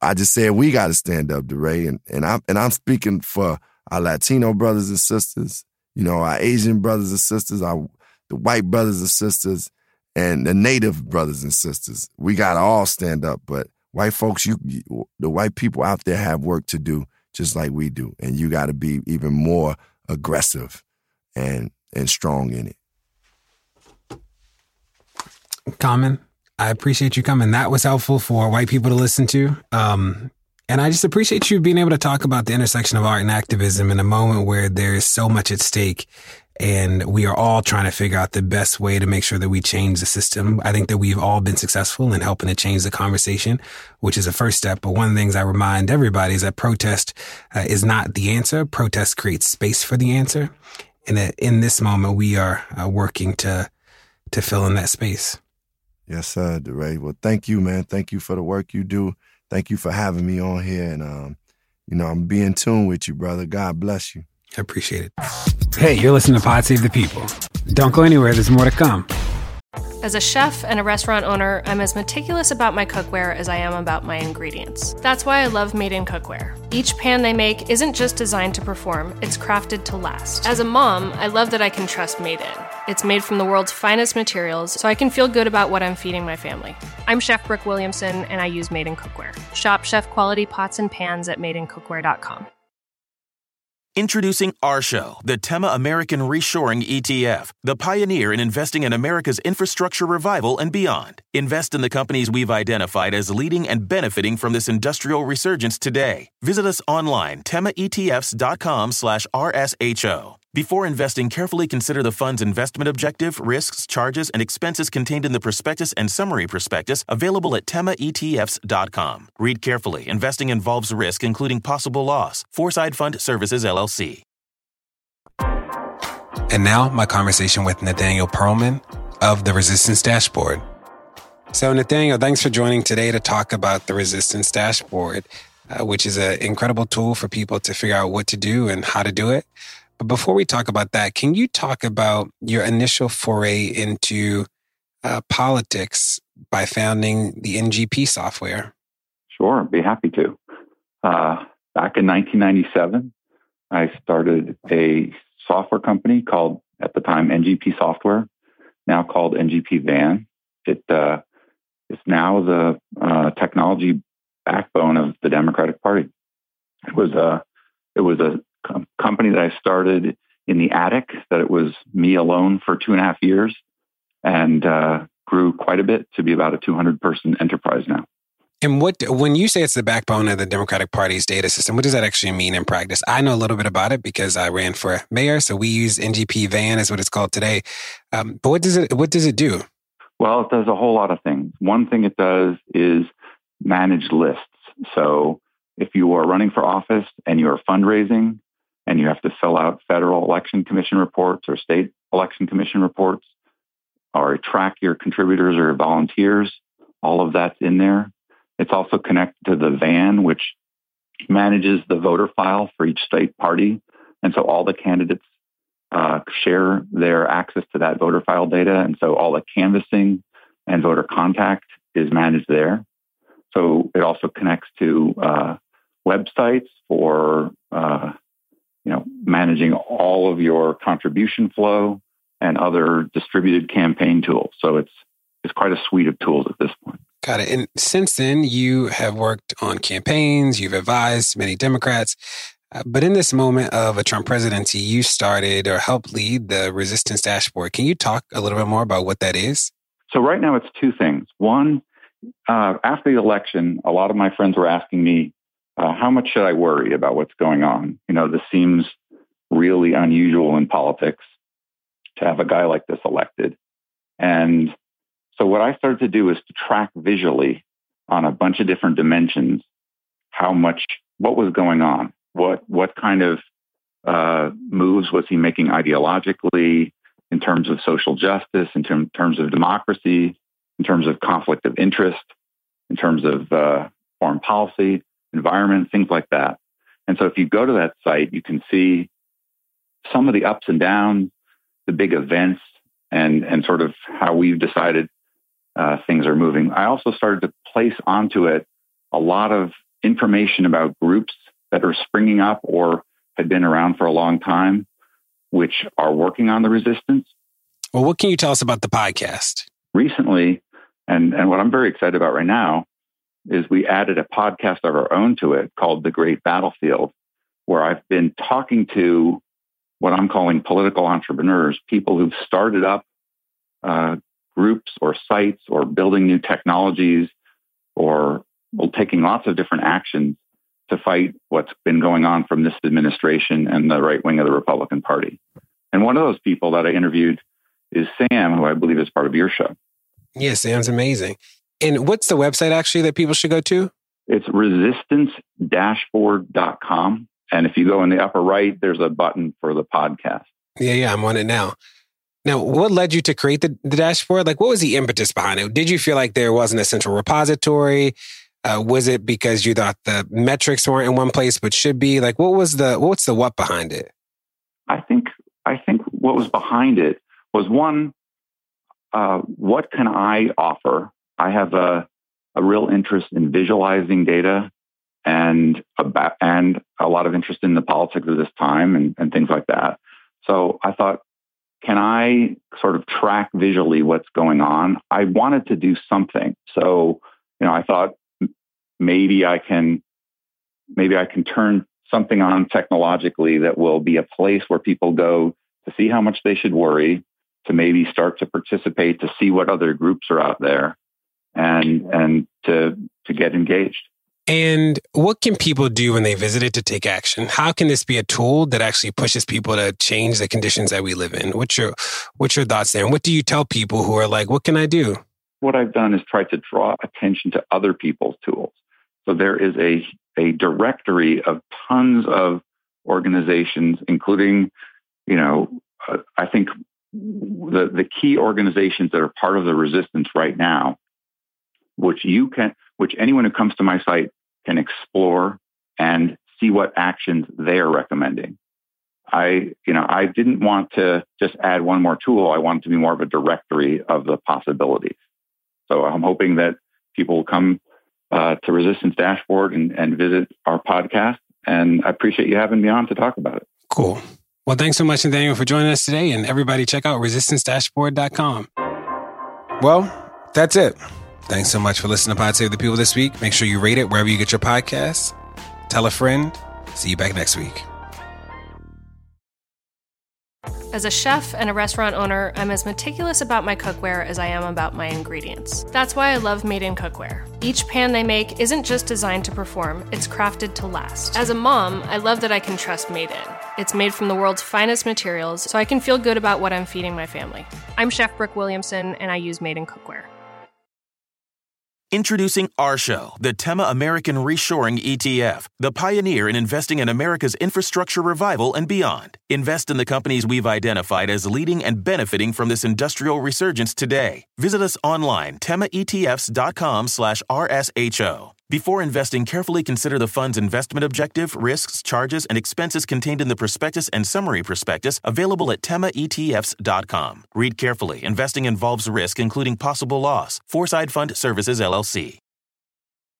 I just said we got to stand up, DeRay, and and I'm and I'm speaking for our Latino brothers and sisters, you know, our Asian brothers and sisters, our the white brothers and sisters, and the Native brothers and sisters. We got to all stand up, but white folks, you, you the white people out there have work to do just like we do, and you got to be even more aggressive and and strong in it. Common, I appreciate you coming. That was helpful for white people to listen to. Um, and I just appreciate you being able to talk about the intersection of art and activism in a moment where there's so much at stake and we are all trying to figure out the best way to make sure that we change the system. I think that we've all been successful in helping to change the conversation, which is a first step. But one of the things I remind everybody is that protest uh, is not the answer. Protest creates space for the answer. And that in this moment, we are uh, working to, to fill in that space. Yes, sir, DeRay. Well, thank you, man. Thank you for the work you do. Thank you for having me on here. And, um, you know, I'm being tuned with you, brother. God bless you. I appreciate it. Hey, you're listening to Pod Save the People. Don't go anywhere, there's more to come. As a chef and a restaurant owner, I'm as meticulous about my cookware as I am about my ingredients. That's why I love Made in Cookware. Each pan they make isn't just designed to perform, it's crafted to last. As a mom, I love that I can trust Made in. It's made from the world's finest materials, so I can feel good about what I'm feeding my family. I'm Chef Brooke Williamson, and I use Made in Cookware. Shop chef quality pots and pans at madeincookware.com. Introducing RSHO, the Tema American Reshoring ETF, the pioneer in investing in America's infrastructure revival and beyond. Invest in the companies we've identified as leading and benefiting from this industrial resurgence today. Visit us online, temaetfs.com slash RSHO. Before investing, carefully consider the fund's investment objective, risks, charges, and expenses contained in the prospectus and summary prospectus available at temaetfs.com. Read carefully. Investing involves risk, including possible loss. Foreside Fund Services, LLC. And now, my conversation with Nathaniel Pearlman of the Resistance Dashboard. So, Nathaniel, thanks for joining today to talk about the Resistance Dashboard, uh, which is an incredible tool for people to figure out what to do and how to do it. But before we talk about that, can you talk about your initial foray into uh, politics by founding the NGP software? Sure, I'd be happy to. Uh, back in 1997, I started a software company called, at the time, NGP Software, now called NGP Van. It uh, is now the uh, technology backbone of the Democratic Party. It was a it was a com- company that I started in the attic, that it was me alone for two and a half years and uh, grew quite a bit to be about a 200 person enterprise now. And what, when you say it's the backbone of the Democratic Party's data system, what does that actually mean in practice? I know a little bit about it because I ran for mayor, so we use NGP Van, is what it's called today. Um, but what does it what does it do? Well, it does a whole lot of things. One thing it does is manage lists. So if you are running for office and you are fundraising, and you have to fill out federal election commission reports or state election commission reports. or track your contributors or volunteers. All of that's in there. It's also connected to the VAN, which manages the voter file for each state party. And so all the candidates uh, share their access to that voter file data. And so all the canvassing and voter contact is managed there. So it also connects to uh, websites for uh, managing all of your contribution flow and other distributed campaign tools. So it's it's quite a suite of tools at this point. Got it. And since then, you have worked on campaigns. You've advised many Democrats. Uh, but in this moment of a Trump presidency, you started or helped lead the resistance dashboard. Can you talk a little bit more about what that is? So right now, it's two things. One, uh, after the election, a lot of my friends were asking me, uh, how much should I worry about what's going on? You know, this seems really unusual in politics to have a guy like this elected. And so what I started to do is to track visually on a bunch of different dimensions how much, what was going on, what what kind of uh, moves was he making ideologically in terms of social justice, in term, terms of democracy, in terms of conflict of interest, in terms of uh, foreign policy, environment, things like that. And so if you go to that site, you can see some of the ups and downs, the big events, and, and sort of how we've decided uh, things are moving. I also started to place onto it a lot of information about groups that are springing up or had been around for a long time, which are working on the resistance. Well, what can you tell us about the podcast? Recently, and, and what I'm very excited about right now is we added a podcast of our own to it called The Great Battlefield, where I've been talking to what I'm calling political entrepreneurs, people who've started up uh, groups or sites or building new technologies or well, taking lots of different actions to fight what's been going on from this administration and the right wing of the Republican Party. And one of those people that I interviewed is Sam, who I believe is part of your show. Yeah, Sam's amazing. And what's the website actually that people should go to? It's resistancedashboard.com. And if you go in the upper right, there's a button for the podcast. Yeah, yeah, I'm on it now. Now, what led you to create the, the dashboard? Like, what was the impetus behind it? Did you feel like there wasn't a central repository? Uh, was it because you thought the metrics weren't in one place but should be? Like, what was the what's the what behind it? I think I think what was behind it was one, uh, what can I offer? I have a a real interest in visualizing data and about and a lot of interest in the politics of this time and, and things like that. So I thought, can I sort of track visually what's going on? I wanted to do something. So, you know, I thought maybe I can maybe I can turn something on technologically that will be a place where people go to see how much they should worry, to maybe start to participate, to see what other groups are out there, and and to to get engaged. And what can people do when they visit it to take action? How can this be a tool that actually pushes people to change the conditions that we live in? What's your what's your thoughts there? And what do you tell people who are like, what can I do? What I've done is try to draw attention to other people's tools. So there is a, a directory of tons of organizations, including, you know, uh, I think the, the key organizations that are part of the resistance right now, which you can, which anyone who comes to my site can explore and see what actions they are recommending. I, you know, I didn't want to just add one more tool. I wanted to be more of a directory of the possibilities. So I'm hoping that people will come uh, to Resistance Dashboard and, and visit our podcast. And I appreciate you having me on to talk about it. Cool. Well, thanks so much, Nathaniel, for joining us today. And everybody, check out resistancedashboard.com. Well, that's it. Thanks so much for listening to Pod Save the People this week. Make sure you rate it wherever you get your podcasts. Tell a friend. See you back next week. As a chef and a restaurant owner, I'm as meticulous about my cookware as I am about my ingredients. That's why I love Made in Cookware. Each pan they make isn't just designed to perform, it's crafted to last. As a mom, I love that I can trust Made in. It's made from the world's finest materials, so I can feel good about what I'm feeding my family. I'm Chef Brooke Williamson, and I use Made in Cookware. Introducing RSHO, the Tema American Reshoring ETF, the pioneer in investing in America's infrastructure revival and beyond. Invest in the companies we've identified as leading and benefiting from this industrial resurgence today. Visit us online, temaetfs.com slash RSHO. Before investing, carefully consider the fund's investment objective, risks, charges, and expenses contained in the prospectus and summary prospectus available at temaetfs.com. Read carefully. Investing involves risk, including possible loss. Foreside Fund Services, LLC.